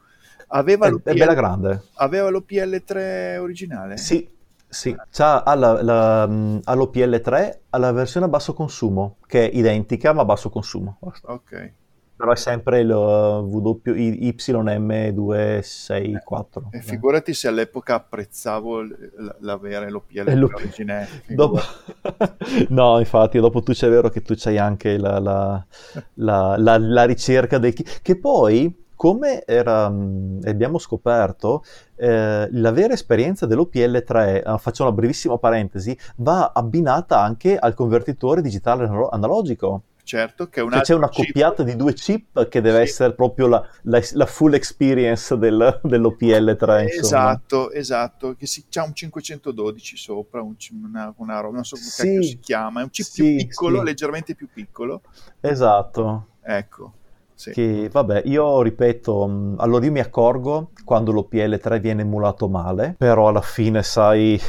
Aveva, È, è bella grande. aveva l'OPL3 originale? Sì, sì. C'ha alla, la, mm, all'OPL3 ha la versione a basso consumo, che è identica ma a basso consumo. Ok. Però è sempre il uh, YM264. E figurati se all'epoca apprezzavo l'avere l'OPL E l'OP originale. Dopo... no, infatti, dopo tu c'è vero che tu c'hai anche la, la- la- la- ricerca dei... chi- Che poi, come era, abbiamo scoperto, eh, la vera esperienza dell'OPL3, ah, faccio una brevissima parentesi, va abbinata anche al convertitore digitale analo- analogico. Certo, che è un Cioè c'è una coppiata di due chip che deve Sì. essere proprio la, la- la full experience del- dell'OPL3, insomma. Esatto, esatto, che si, c'ha un 512 sopra, un, una, una roba, non so come Sì. si chiama, è un chip Sì, più piccolo, leggermente più piccolo. Esatto. Ecco, sì. Che vabbè, io ripeto, mh, allora io mi accorgo quando l'OPL3 viene emulato male, però alla fine, sai,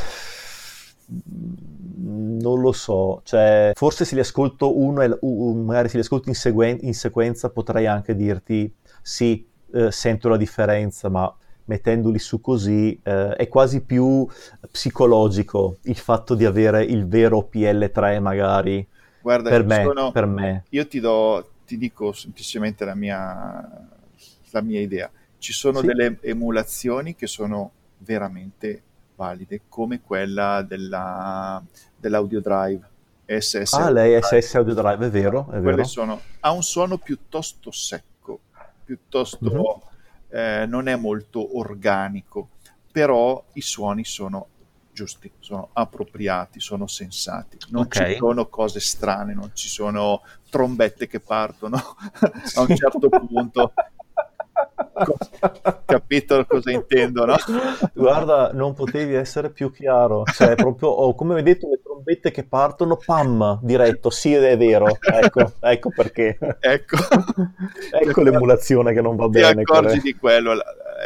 non lo so, cioè forse se li ascolto uno e magari se li ascolto in, seguen- in sequenza potrei anche dirti sì, eh, sento la differenza, ma mettendoli su così eh, è quasi più psicologico il fatto di avere il vero PL3 magari Guarda, per me, sono- per me. io ti do, ti dico semplicemente la mia, la mia idea. Ci sono Sì. delle emulazioni che sono veramente valide come quella della, dell'audio drive. SS ah, lei SS Audio Drive, è vero, è vero. Sono, ha un suono piuttosto secco, piuttosto mm-hmm. eh, non è molto organico, però i suoni sono giusti, sono appropriati, sono sensati. Non okay. ci sono cose strane, non ci sono trombette che partono a un certo punto capito cosa intendo, no? Guarda, non potevi essere più chiaro. Cioè, proprio, oh, come vedete, le trombette che partono, pam, diretto, sì, è vero. Ecco, ecco perché. Ecco. ecco l'emulazione che non va bene. Ti accorgi quelle... di quello,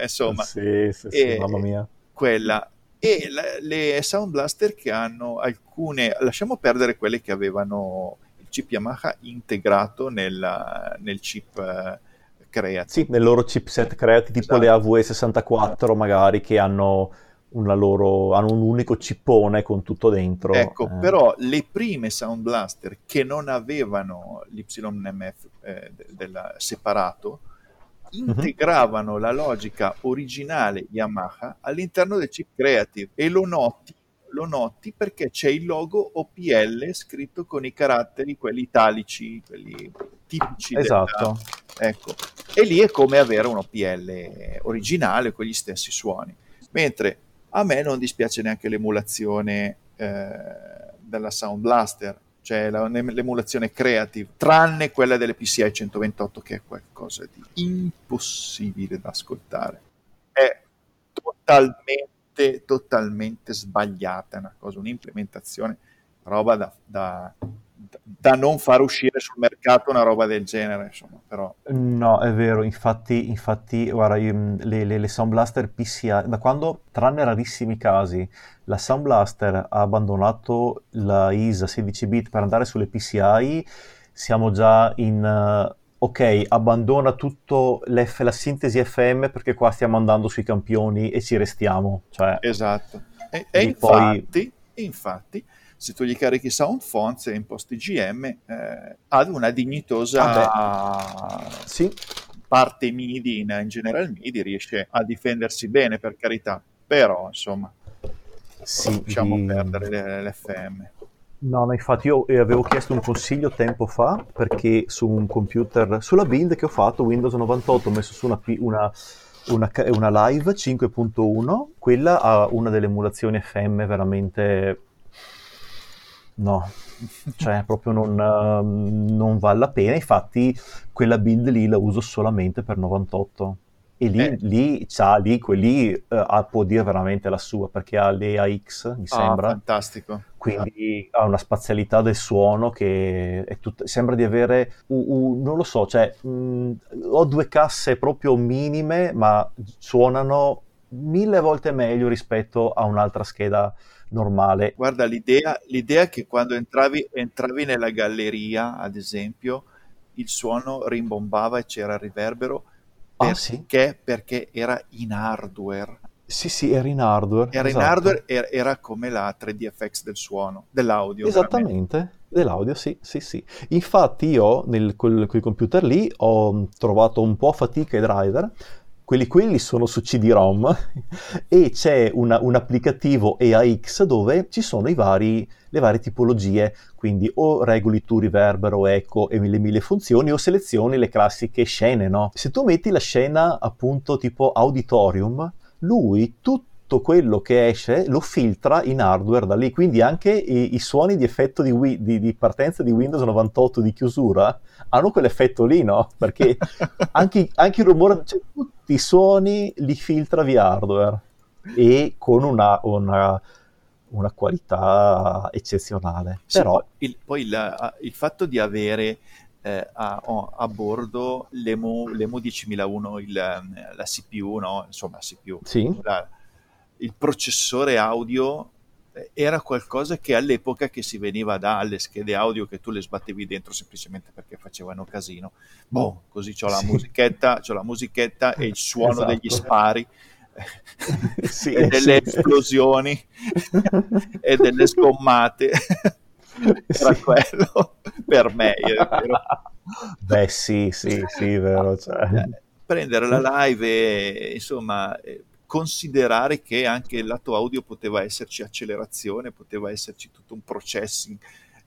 insomma. Sì, sì, sì, e, mamma mia. Quella. E la, le Sound Blaster che hanno alcune, lasciamo perdere quelle che avevano il chip Yamaha integrato nella, nel chip... Eh, creati. Sì, nel loro chipset creati, tipo esatto. le AV64 magari, che hanno, loro, hanno, un unico cippone con tutto dentro. Ecco, eh. però le prime Sound Blaster che non avevano l'YMF eh, della, separato, mhm. integravano mm-hmm. la logica originale Yamaha all'interno del chip Creative e lo noti lo noti perché c'è il logo OPL scritto con i caratteri, quelli italici, quelli tipici. Esatto. Della... Ecco. E lì è come avere un OPL originale con gli stessi suoni. Mentre a me non dispiace neanche l'emulazione eh, della Sound Blaster, cioè la, l'emulazione creative, tranne quella delle PCI 128 che è qualcosa di impossibile da ascoltare. È totalmente totalmente, totalmente sbagliata, una cosa, un'implementazione, roba da, da, da, non far uscire sul mercato una roba del genere, insomma, però... No, è vero, infatti, infatti guarda, io, le, le, le Sound Blaster PCI, da quando, tranne rarissimi casi, la Sound Blaster ha abbandonato la ISA 16 bit per andare sulle PCI, siamo già in... Uh, ok, abbandona tutto la sintesi FM perché qua stiamo andando sui campioni e ci restiamo. Cioè, esatto. E, e infatti, poi... infatti, se tu gli carichi Sound Fonts e imposti GM, eh, ha una dignitosa ah, sì. parte MIDI in, in General MIDI, riesce a difendersi bene per carità, però insomma, sì, lasciamo di... perdere l'FM. No, ma infatti io eh, avevo chiesto un consiglio tempo fa perché su un computer, sulla build che ho fatto, Windows 98, ho messo su una, una, una, una Live 5.1, quella ha una delle emulazioni FM veramente... No, cioè proprio non, non vale la pena, infatti quella build lì la uso solamente per 98 e lì, eh. lì, lì, lì uh, può dire veramente la sua perché ha le AX, mi ah, sembra. fantastico. Quindi ha una spazialità del suono che tut- sembra di avere, uh, uh, non lo so, cioè mh, ho due casse proprio minime, ma suonano mille volte meglio rispetto a un'altra scheda normale. Guarda, l'idea, l'idea è che quando entravi, entravi nella galleria, ad esempio, il suono rimbombava e c'era il riverbero Ah, perché? Sì? Perché era in hardware. Sì, sì, era in hardware. Era esatto. in hardware, era, era, come la 3DFX del suono, dell'audio. Esattamente, veramente. dell'audio, sì, sì, sì. Infatti io nel, quel, quel computer lì ho trovato un po' fatica i driver, quelli, quelli sono su CD-ROM e c'è una, un applicativo EAX dove ci sono vari, le varie tipologie, quindi o regoli tu riverbero, eco e mille mille funzioni o selezioni le classiche scene, no? Se tu metti la scena appunto tipo auditorium, lui tutto quello che esce lo filtra in hardware da lì, quindi anche i, i suoni di effetto di, di, di, partenza di Windows 98 di chiusura hanno quell'effetto lì, no? Perché anche, anche il rumore, cioè, tutti i suoni li filtra via hardware e con una, una, una qualità eccezionale. Sì, Però... il, poi il, il, fatto di avere eh, a, a, bordo l'EMU, l'EMU 10001, il, la CPU, no? insomma, CPU, sì. la, il processore audio eh, era qualcosa che all'epoca che si veniva dalle schede audio che tu le sbattevi dentro semplicemente perché facevano casino. Boh, così c'ho la sì. musichetta, c'ho la musichetta e il suono esatto. degli spari sì, e delle sì. esplosioni e delle sgommate. Era quello per me. Beh, sì, sì, sì, vero. Cioè. Prendere la live e insomma considerare che anche il lato audio poteva esserci accelerazione, poteva esserci tutto un processing.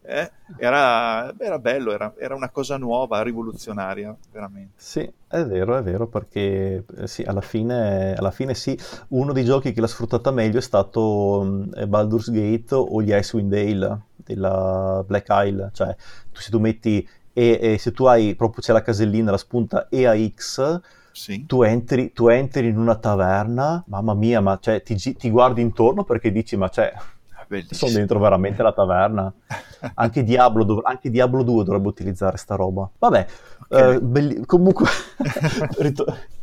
Eh, era, era, bello, era, era, una cosa nuova, rivoluzionaria, veramente. Sì, è vero, è vero, perché eh, sì, alla, fine, alla fine sì, uno dei giochi che l'ha sfruttata meglio è stato um, Baldur's Gate o gli Icewind Dale della Black Isle, cioè tu, se tu metti e, e se tu hai proprio c'è la casellina, la spunta EAX, sì. tu, entri, tu entri in una taverna, mamma mia, ma cioè, ti, ti guardi intorno perché dici, ma cioè, sono dentro veramente la taverna. Anche Diablo, dov- anche Diablo 2 dovrebbe utilizzare sta roba. Vabbè, okay. eh, belli- comunque...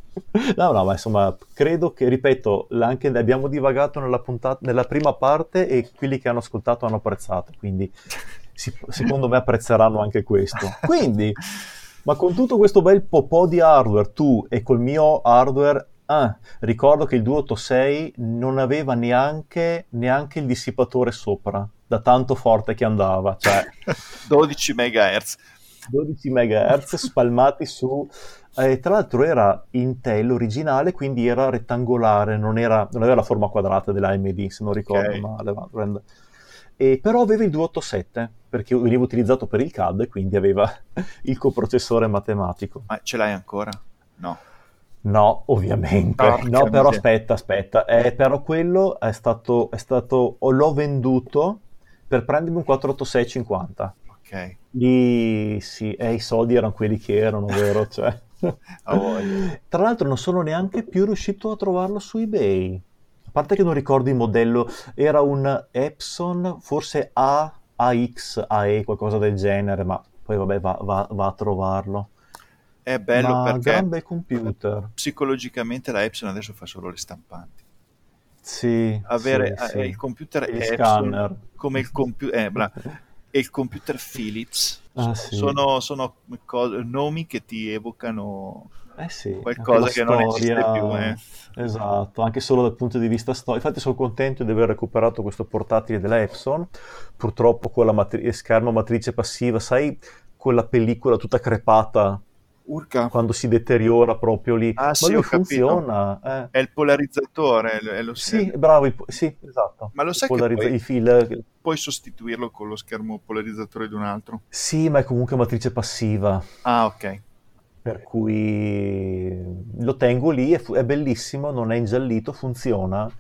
No, no, ma insomma, credo che, ripeto, anche abbiamo divagato nella, puntata, nella prima parte e quelli che hanno ascoltato hanno apprezzato, quindi si, secondo me apprezzeranno anche questo. Quindi, ma con tutto questo bel po' di hardware, tu e col mio hardware, ah, ricordo che il 286 non aveva neanche, neanche il dissipatore sopra, da tanto forte che andava, cioè 12 MHz. 12 MHz spalmati su eh, tra l'altro era Intel originale, quindi era rettangolare, non, era, non aveva la forma quadrata dell'AMD, se non ricordo okay. male. E, però aveva il 287, perché veniva utilizzato per il CAD e quindi aveva il coprocessore matematico. Ma ce l'hai ancora? No. No, ovviamente. Porca no, però miseria. aspetta, aspetta. Eh, però quello è stato, è stato... L'ho venduto per prendermi un 48650. Ok. Lì sì, eh, i soldi erano quelli che erano, vero? Cioè... Tra l'altro non sono neanche più riuscito a trovarlo su eBay. A parte che non ricordo il modello, era un Epson, forse A, AX, AE, qualcosa del genere, ma poi vabbè va, va, va a trovarlo. È bello ma perché gran bel computer. psicologicamente la Epson adesso fa solo le stampanti. Sì, avere sì, eh, sì. il computer il Epson scanner. come il computer eh, e il computer Philips ah, sì. sono, sono co- nomi che ti evocano eh sì, qualcosa che storia... non esiste più. Eh. Esatto, anche solo dal punto di vista storico. Infatti sono contento di aver recuperato questo portatile della Epson, purtroppo con la matri- schermo matrice passiva, sai quella pellicola tutta crepata Urca. quando si deteriora proprio lì. Ah, Ma sì, lui funziona. Eh. È il polarizzatore, è lo Sì, bravo, il, sì, esatto. Ma lo sai il che poi, fil... puoi sostituirlo con lo schermo polarizzatore di un altro? Sì, ma è comunque matrice passiva. Ah, ok. Per cui lo tengo lì, è, è bellissimo, non è ingiallito, funziona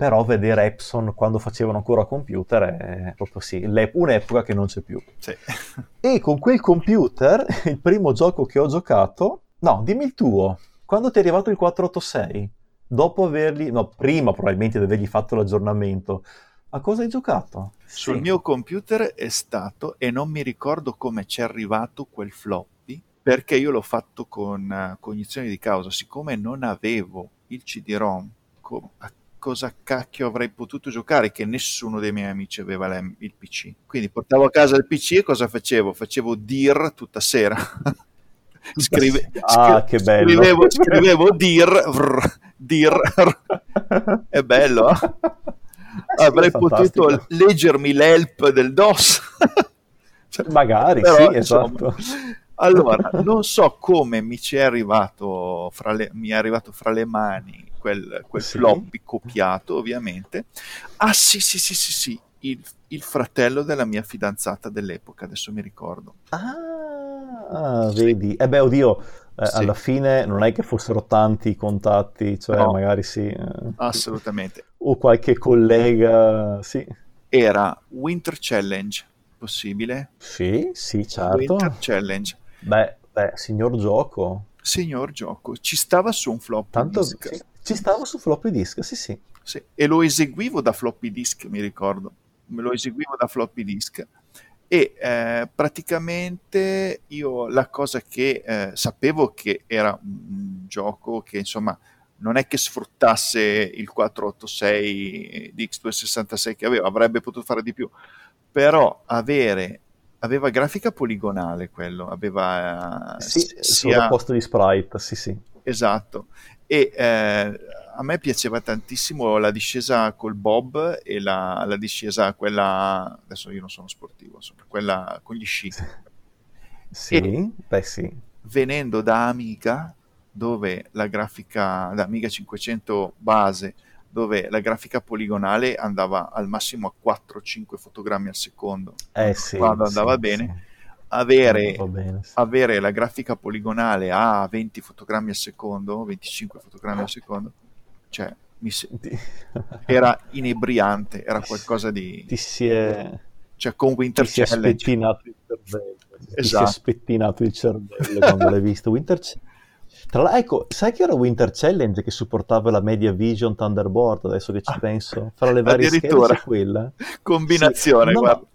però vedere Epson quando facevano ancora computer è proprio sì, un'epoca che non c'è più. Sì. E con quel computer, il primo gioco che ho giocato, no, dimmi il tuo, quando ti è arrivato il 486, dopo averli, no, prima probabilmente di avergli fatto l'aggiornamento, a cosa hai giocato? Sul sì. mio computer è stato, e non mi ricordo come ci è arrivato quel floppy, perché io l'ho fatto con uh, cognizione di causa, siccome non avevo il CD-ROM co- cosa cacchio avrei potuto giocare che nessuno dei miei amici aveva il PC. Quindi portavo a casa il PC e cosa facevo? Facevo dir tutta sera. Scrive, ah, che bello. Scrivevo, scrivevo dir, vrr, dir. È bello, eh? Avrei potuto leggermi l'help del DOS. Magari, Però, sì, esatto. Insomma, allora, non so come mi ci è arrivato fra le, mi è arrivato fra le mani quel, quel sì. floppy copiato, ovviamente. Ah, sì, sì, sì, sì, sì, il, il, fratello della mia fidanzata dell'epoca, adesso mi ricordo. Ah, sì. vedi. Eh beh, oddio, eh, sì. alla fine non è che fossero tanti i contatti, cioè no. magari sì. Eh, Assolutamente. O qualche collega, sì. Era Winter Challenge, possibile? Sì, sì, certo. Winter Challenge. Beh, beh, signor gioco. Signor gioco, ci stava su un floppy Tanto. Sì, ci stava su floppy disk, sì, sì. sì. E lo eseguivo da floppy disk, mi ricordo. Me lo eseguivo da floppy disk. E eh, praticamente io la cosa che eh, sapevo che era un gioco che insomma non è che sfruttasse il 486 di X266 che avevo, avrebbe potuto fare di più, però avere aveva grafica poligonale quello, aveva sì, sia... posto di sprite, sì sì. Esatto, e eh, a me piaceva tantissimo la discesa col bob e la, la, discesa quella, adesso io non sono sportivo, insomma, quella con gli sci. Sì, e beh sì. Venendo da Amiga, dove la grafica da Amiga 500 base dove la grafica poligonale andava al massimo a 4-5 fotogrammi al secondo eh sì, quando andava sì, bene sì. Avere, bene, sì. avere, la grafica poligonale a 20 fotogrammi al secondo 25 fotogrammi al secondo cioè mi se... era inebriante era qualcosa di ti si è cioè con Winter ti si è spettinato il cervello esatto. si è spettinato il cervello quando l'hai visto Winter Challenge tra l'altro, ecco, sai che era Winter Challenge che supportava la Media Vision Thunderboard, adesso che ci penso? Fra le varie schede quella. Combinazione, sì. no, guarda.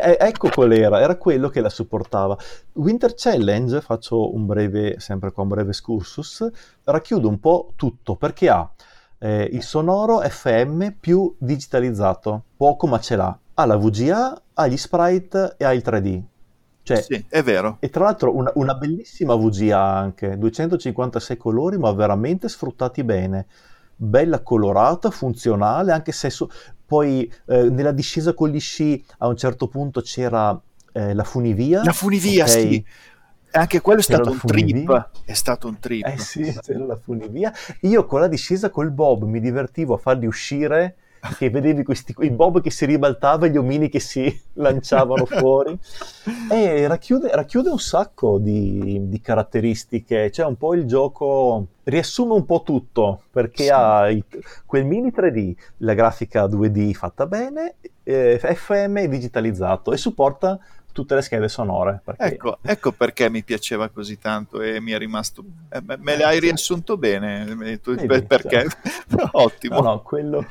Eh, ecco qual era, era quello che la supportava. Winter Challenge, faccio un breve, sempre qua un breve excursus, racchiude un po' tutto perché ha eh, il sonoro FM più digitalizzato, poco ma ce l'ha. Ha la VGA, ha gli sprite e ha il 3D. Cioè, sì, è vero. E tra l'altro una, una, bellissima VGA anche, 256 colori ma veramente sfruttati bene, bella colorata, funzionale, anche se so, poi eh, nella discesa con gli sci a un certo punto c'era eh, la funivia. La funivia, okay. sì. Anche quello è stato un trip. È stato un trip. Eh sì, c'era la funivia. Io con la discesa col Bob mi divertivo a farli uscire che vedevi questi, i bob che si ribaltava e gli omini che si lanciavano fuori. E racchiude, racchiude un sacco di, di, caratteristiche, cioè un po' il gioco riassume un po' tutto, perché sì. ha il, quel mini 3D, la grafica 2D fatta bene, eh, FM digitalizzato e supporta tutte le schede sonore. Perché... Ecco, ecco, perché mi piaceva così tanto e mi è rimasto... Eh, me le hai riassunto bene, tu, Vedi, perché? Ottimo. No, no, quello...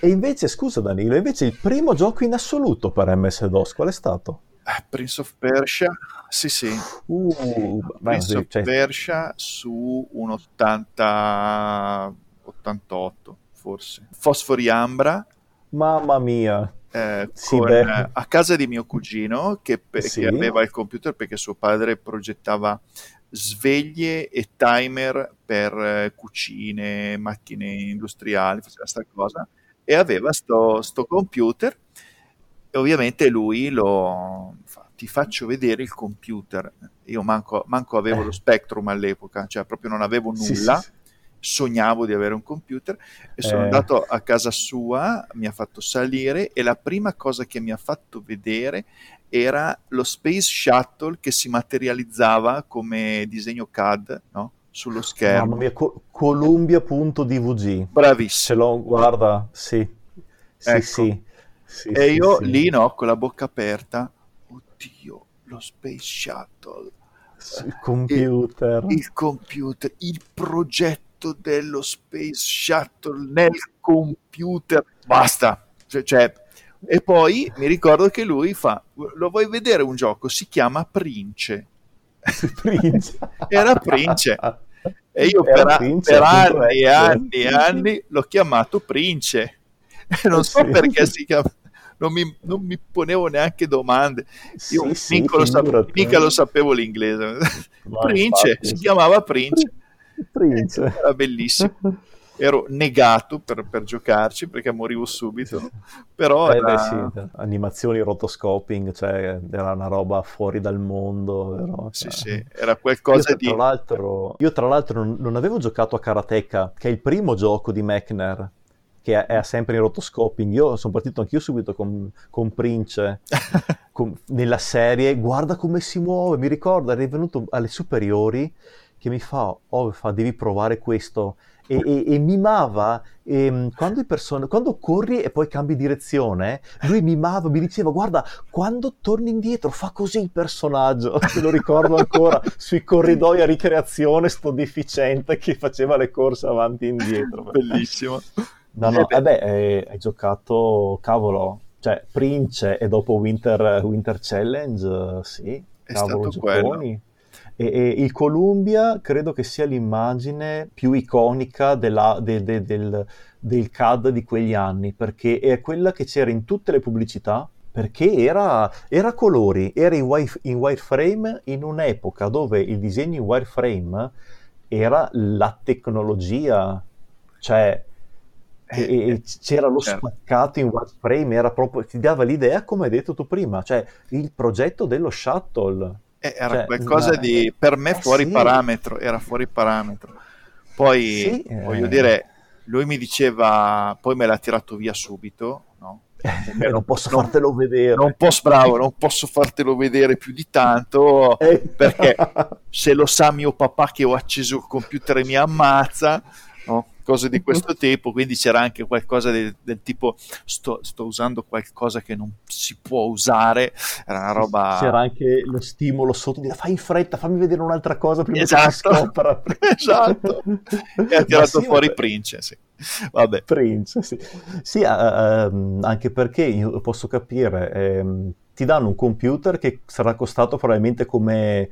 E invece, scusa Danilo, invece il primo gioco in assoluto per MS-DOS qual è stato? Eh, Prince of Persia, sì sì. Uh, Prince beh, of cioè... Persia su un 80... 88 forse. Fosfori Ambra. Mamma mia eh, sì, con, eh, a casa di mio cugino che, sì. che, aveva il computer perché suo padre progettava sveglie e timer per eh, cucine, macchine industriali, faceva questa cosa e aveva sto, sto computer e ovviamente lui lo fa, ti faccio vedere il computer. Io manco, manco avevo lo Spectrum all'epoca cioè proprio non avevo nulla. sì, sognavo di avere un computer e sono eh. andato a casa sua, mi ha fatto salire e la prima cosa che mi ha fatto vedere era lo Space Shuttle che si materializzava come disegno CAD, no? Sullo schermo. Mamma mia, co- Columbia.dvg. Bravissimo. Guarda, sì. Sì, ecco. sì. sì. E sì, io sì. lì, no, con la bocca aperta, oddio, lo Space Shuttle. Il computer. Il, il computer, il progetto tutto dello Space Shuttle nel computer, basta. Cioè, cioè, e poi mi ricordo che lui fa, lo vuoi vedere un gioco? Si chiama Prince. Prince. Era Prince. E io per, Prince, per anni e anni e anni l'ho chiamato Prince. E non so sì. perché si chiama... Non mi, non mi, ponevo neanche domande. Io sì, mica, sì, lo mica, lo sapevo l'inglese. Prince, infatti, si chiamava Prince. Prince. Era bellissimo. Ero negato per, per, giocarci perché morivo subito. Però eh, era... beh, sì, animazioni rotoscoping, cioè era una roba fuori dal mondo. Sì, cioè... sì, era qualcosa io, di. Tra l'altro, io, tra l'altro, non, non avevo giocato a Karateka, che è il primo gioco di Mechner che è, è sempre in rotoscoping. Io sono partito anch'io subito con, con Prince con, nella serie. Guarda come si muove. Mi ricordo, eri venuto alle superiori che mi fa, oh, fa, devi provare questo. E, e, e mimava, e, ehm, quando, person- quando, corri e poi cambi direzione, lui mimava, mi diceva, guarda, quando torni indietro fa così il personaggio, me lo ricordo ancora, sui corridoi a ricreazione, sto deficiente che faceva le corse avanti e indietro. Bellissimo. No, no, eh beh, eh, hai giocato, cavolo, cioè Prince e dopo Winter, Winter Challenge, sì, è cavolo, stato gioconi. quello. E, e, il Columbia credo che sia l'immagine più iconica della, de, de, del, del CAD di quegli anni, perché è quella che c'era in tutte le pubblicità, perché era, era colori, era in, wire, in wireframe in un'epoca dove il disegno in wireframe era la tecnologia, cioè e, e c'era lo certo. spaccato in wireframe, era proprio, ti dava l'idea, come hai detto tu prima, cioè il progetto dello shuttle Eh, era cioè, qualcosa la... di, per me, fuori sì. parametro, era fuori parametro. Poi, sì, voglio eh... dire, lui mi diceva, poi me l'ha tirato via subito, no? Eh, non posso non, fartelo vedere. Non posso, bravo, non posso fartelo vedere più di tanto eh. perché se lo sa mio papà che ho acceso il computer e mi ammazza, no? Cose di questo tipo, quindi c'era anche qualcosa del, del tipo sto, sto, usando qualcosa che non si può usare, era una roba... C'era anche lo stimolo sotto, di fai in fretta, fammi vedere un'altra cosa prima esatto. che scopra. esatto, e ha tirato sì, fuori vabbè. Prince, sì. Vabbè. Prince, sì. Sì, uh, anche perché io posso capire, ehm, ti danno un computer che sarà costato probabilmente come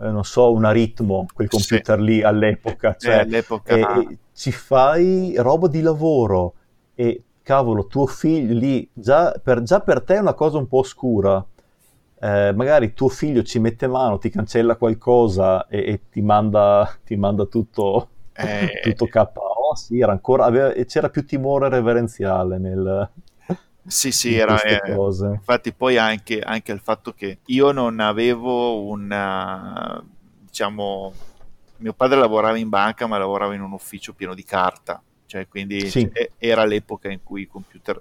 eh, non so, un aritmo, quel computer sì. lì all'epoca. Cioè, eh, all'epoca... E, ci fai roba di lavoro e cavolo, tuo figlio lì, già per, già per te è una cosa un po' oscura. Eh, magari tuo figlio ci mette mano, ti cancella qualcosa e, e ti, manda, ti manda tutto, eh... tutto KO. Sì, era ancora, aveva, c'era più timore reverenziale nel, sì, sì, era, eh, infatti poi anche, anche, il fatto che io non avevo una, diciamo, mio padre lavorava in banca ma lavorava in un ufficio pieno di carta, cioè quindi sì. cioè, era l'epoca in cui i computer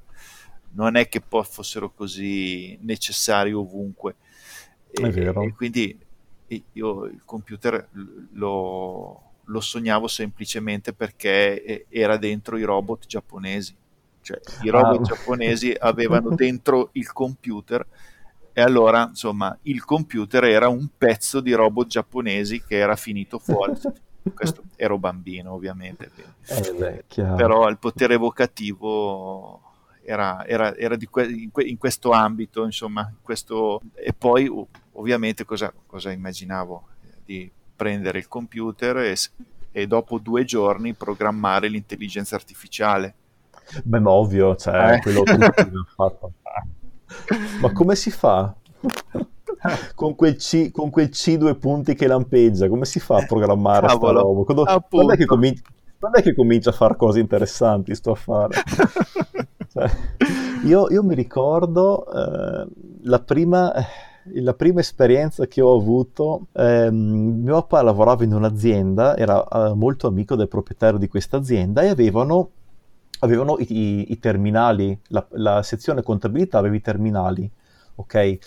non è che poi fossero così necessari ovunque. E, e quindi io il computer lo, lo sognavo semplicemente perché era dentro i robot giapponesi cioè i robot ah. giapponesi avevano dentro il computer e allora insomma il computer era un pezzo di robot giapponesi che era finito fuori. Questo ero bambino ovviamente eh però il potere evocativo era, era, era que- in, que- in, questo ambito insomma questo... e poi ovviamente cosa, cosa immaginavo? Di prendere il computer e, e dopo due giorni programmare l'intelligenza artificiale Beh, ma ovvio, cioè, eh. quello tutti hanno fatto. Ma come si fa? con, quel C, con quel C due punti che lampeggia, come si fa a programmare sta roba? Quando, quando, è che cominci, quando è che comincia a fare cose interessanti sto a fare? cioè, io, io, mi ricordo eh, la prima la prima esperienza che ho avuto, ehm, mio papà lavorava in un'azienda, era eh, molto amico del proprietario di questa azienda e avevano avevano i, i, i terminali, la, la, sezione contabilità aveva i terminali, ok?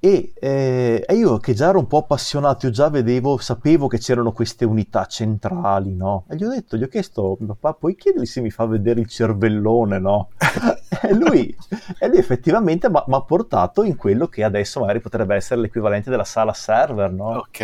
E, eh, e, io che già ero un po' appassionato, io già vedevo, sapevo che c'erano queste unità centrali, no? E gli ho detto, gli ho chiesto, papà, puoi chiedergli se mi fa vedere il cervellone, no? e, lui, e lui effettivamente mi ha portato in quello che adesso magari potrebbe essere l'equivalente della sala server, no? Ok.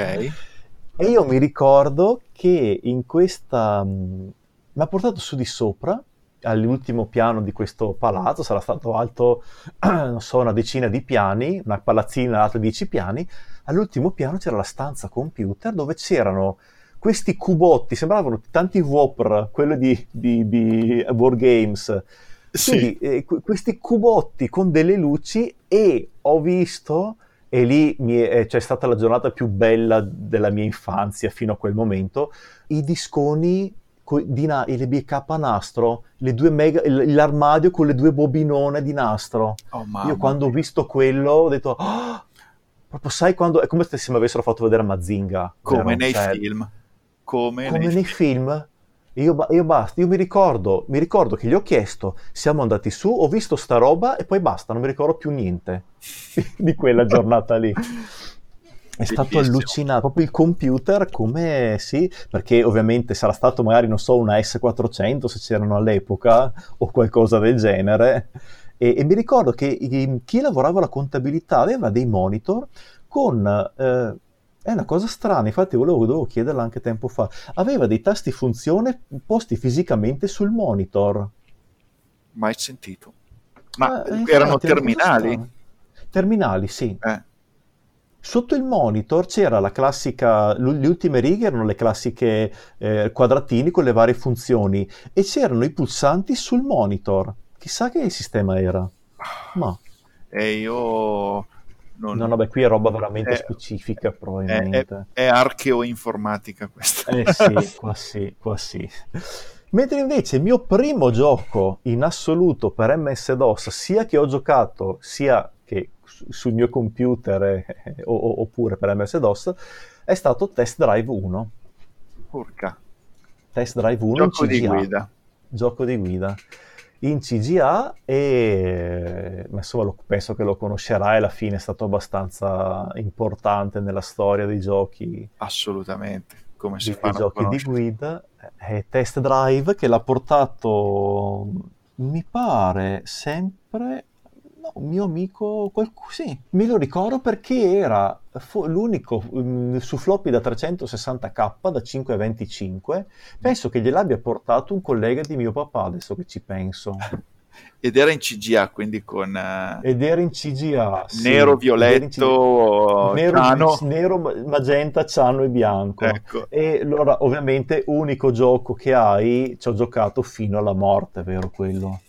E io mi ricordo che in questa... mi ha portato su di sopra all'ultimo piano di questo palazzo, sarà stato alto, non so, una decina di piani, una palazzina alta dieci piani, all'ultimo piano c'era la stanza computer dove c'erano questi cubotti, sembravano tanti Whopper, quello di, di, di War Games, sì. eh, questi cubotti con delle luci e ho visto, e lì è, eh, c'è stata la giornata più bella della mia infanzia fino a quel momento, i disconi di na- le BK nastro, mega, l'armadio con le due bobinone di nastro. Oh, Io quando ho visto quello ho detto, oh! proprio sai quando, è come se mi avessero fatto vedere Mazinga. Come nei cioè, film. Come, come nei, nei, film. film. Io, io, basta, io mi ricordo, mi ricordo che gli ho chiesto, siamo andati su, ho visto sta roba e poi basta, non mi ricordo più niente di quella giornata lì. È stato allucinante, proprio il computer come sì, perché ovviamente sarà stato magari, non so, una S400 se c'erano all'epoca o qualcosa del genere. E, e mi ricordo che chi lavorava alla contabilità aveva dei monitor con... Eh, è una cosa strana, infatti volevo, volevo chiederla anche tempo fa. Aveva dei tasti funzione posti fisicamente sul monitor. Mai sentito. Ma eh, erano terminali? Terminali, sì. Eh Sotto il monitor c'era la classica, le ultime righe erano le classiche eh, quadratini con le varie funzioni e c'erano i pulsanti sul monitor. Chissà che sistema era. Ma. E io... Non... No, vabbè, qui è roba veramente è, specifica, probabilmente. È, è, è archeoinformatica questa. Eh sì, qua sì, qua sì. Mentre invece il mio primo gioco in assoluto per MS-DOS, sia che ho giocato, sia sul mio computer eh, oppure per MS-DOS è stato Test Drive 1. Porca. Test Drive 1 Gioco di guida. Gioco di guida in CGA e insomma, penso che lo conoscerai, alla fine è stato abbastanza importante nella storia dei giochi. Assolutamente, come si fa? I giochi di guida. È Test Drive che l'ha portato, mi pare, sempre No, un mio amico, qualcuno, sì, me lo ricordo perché era l'unico um, su floppy da 360k da 525. Penso che gliel'abbia portato un collega di mio papà, adesso che ci penso. Ed era in CGA, quindi con... Uh, Ed era in CGA, sì. Nero, violetto, nero, ciano. nero, magenta, ciano e bianco. Ecco. E allora, ovviamente, unico gioco che hai, ci ho giocato fino alla morte, vero quello?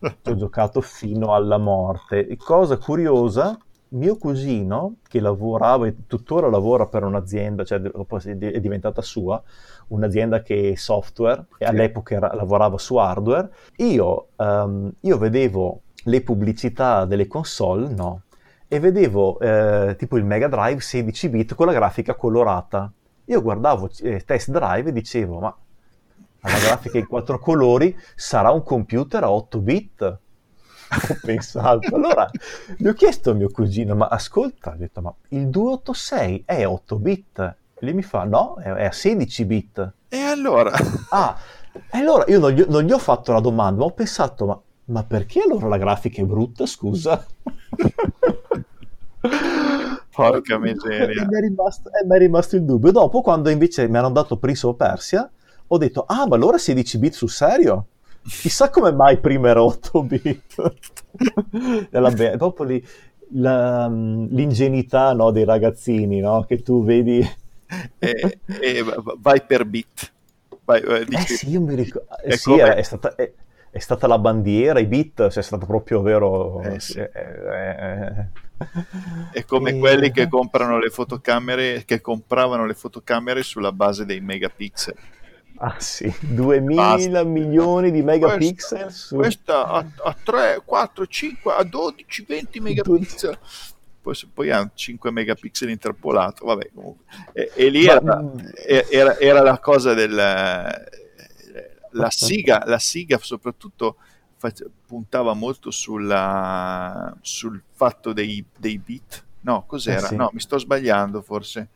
Ho giocato fino alla morte. E cosa curiosa, mio cugino, che lavorava e tuttora lavora per un'azienda, cioè è diventata sua, un'azienda che è software, e all'epoca era, lavorava su hardware, io, um, io, vedevo le pubblicità delle console, no, e vedevo eh, tipo il Mega Drive 16 bit con la grafica colorata. Io guardavo eh, test drive e dicevo, ma alla grafica in quattro colori, sarà un computer a 8 bit. Ho pensato. Allora gli ho chiesto a mio cugino, ma ascolta, ho detto, ma il 286 è 8 bit? E lui mi fa, no, è, a 16 bit. E allora? Ah, e allora io non gli, non gli, ho fatto la domanda, ma ho pensato, ma, ma perché allora la grafica è brutta, scusa? Porca miseria. E mi, è rimasto, e mi è rimasto il dubbio. Dopo, quando invece mi hanno dato Prince of Persia, ho detto, ah, ma allora 16 bit sul serio? Chissà come mai prima era 8 bit. vabbè, dopo lì, la, l'ingenuità no, dei ragazzini, no? che tu vedi... e, e vai per bit. Vai, eh, eh sì, io mi ricordo... Eh, sì, come... è, stata, è, è, stata, la bandiera, i bit, cioè, è stato proprio vero... Eh, sì. eh, eh, è come quelli che comprano le fotocamere, che compravano le fotocamere sulla base dei megapixel. Ah sì, 2000 Basta. milioni di megapixel. Questa, su... questa a, a, 3, 4, 5, a 12, 20 megapixel. Poi, poi ha 5 megapixel interpolato, vabbè comunque. E, e lì era, mm. era, era, la cosa del... La siga, la siga soprattutto puntava molto sulla, sul fatto dei, dei bit. No, cos'era? Eh sì. No, mi sto sbagliando forse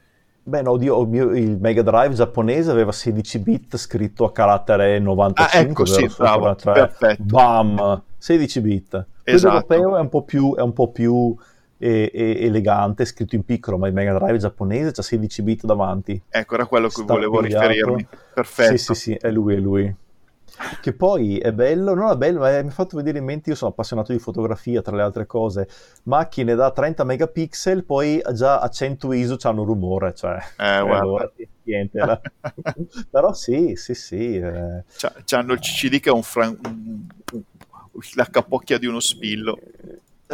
Beh, no, oddio, il Mega Drive giapponese aveva 16 bit scritto a carattere 95. Ah, ecco, sì, bravo, perfetto. Bam, 16 bit. Esatto. L'europeo è un po' più, è un po più e, e, elegante, scritto in piccolo, ma il Mega Drive giapponese ha 16 bit davanti. Ecco, era quello a cui volevo riferirmi. Perfetto. Sì, sì, sì, è lui, è lui. Che poi è bello, non è bello, ma mi ha fatto vedere in mente, io sono appassionato di fotografia tra le altre cose, macchine da 30 megapixel, poi già a 100 ISO c'hanno rumore, cioè... Eh, allora, niente, però sì, sì, sì. Eh. C'hanno il CCD che è un, fran- la capocchia di uno spillo.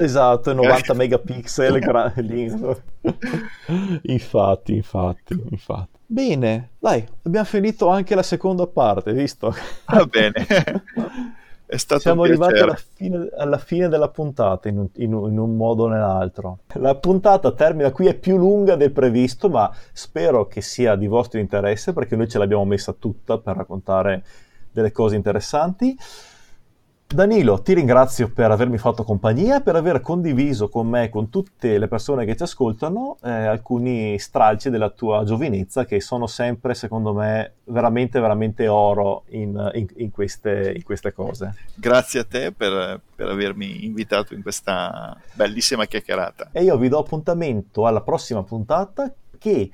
Esatto, 90 megapixel, gra- infatti, infatti, infatti. Bene, dai, abbiamo finito anche la seconda parte, visto? Va bene. È stato Siamo arrivati alla fine, alla fine, della puntata in un, in, in un, modo o nell'altro. La puntata termina qui, è più lunga del previsto, ma spero che sia di vostro interesse perché noi ce l'abbiamo messa tutta per raccontare delle cose interessanti. Danilo, ti ringrazio per avermi fatto compagnia e per aver condiviso con me, con tutte le persone che ci ascoltano, eh, alcuni stralci della tua giovinezza che sono sempre, secondo me, veramente, veramente oro in, in, in, queste, in queste, cose. Grazie a te per, per, avermi invitato in questa bellissima chiacchierata. E io vi do appuntamento alla prossima puntata che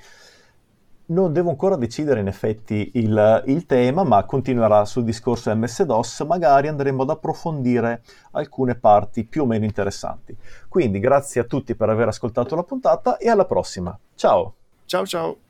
non devo ancora decidere in effetti il, il, tema, ma continuerà sul discorso MS-DOS, magari andremo ad approfondire alcune parti più o meno interessanti. Quindi grazie a tutti per aver ascoltato la puntata e alla prossima. Ciao! Ciao ciao!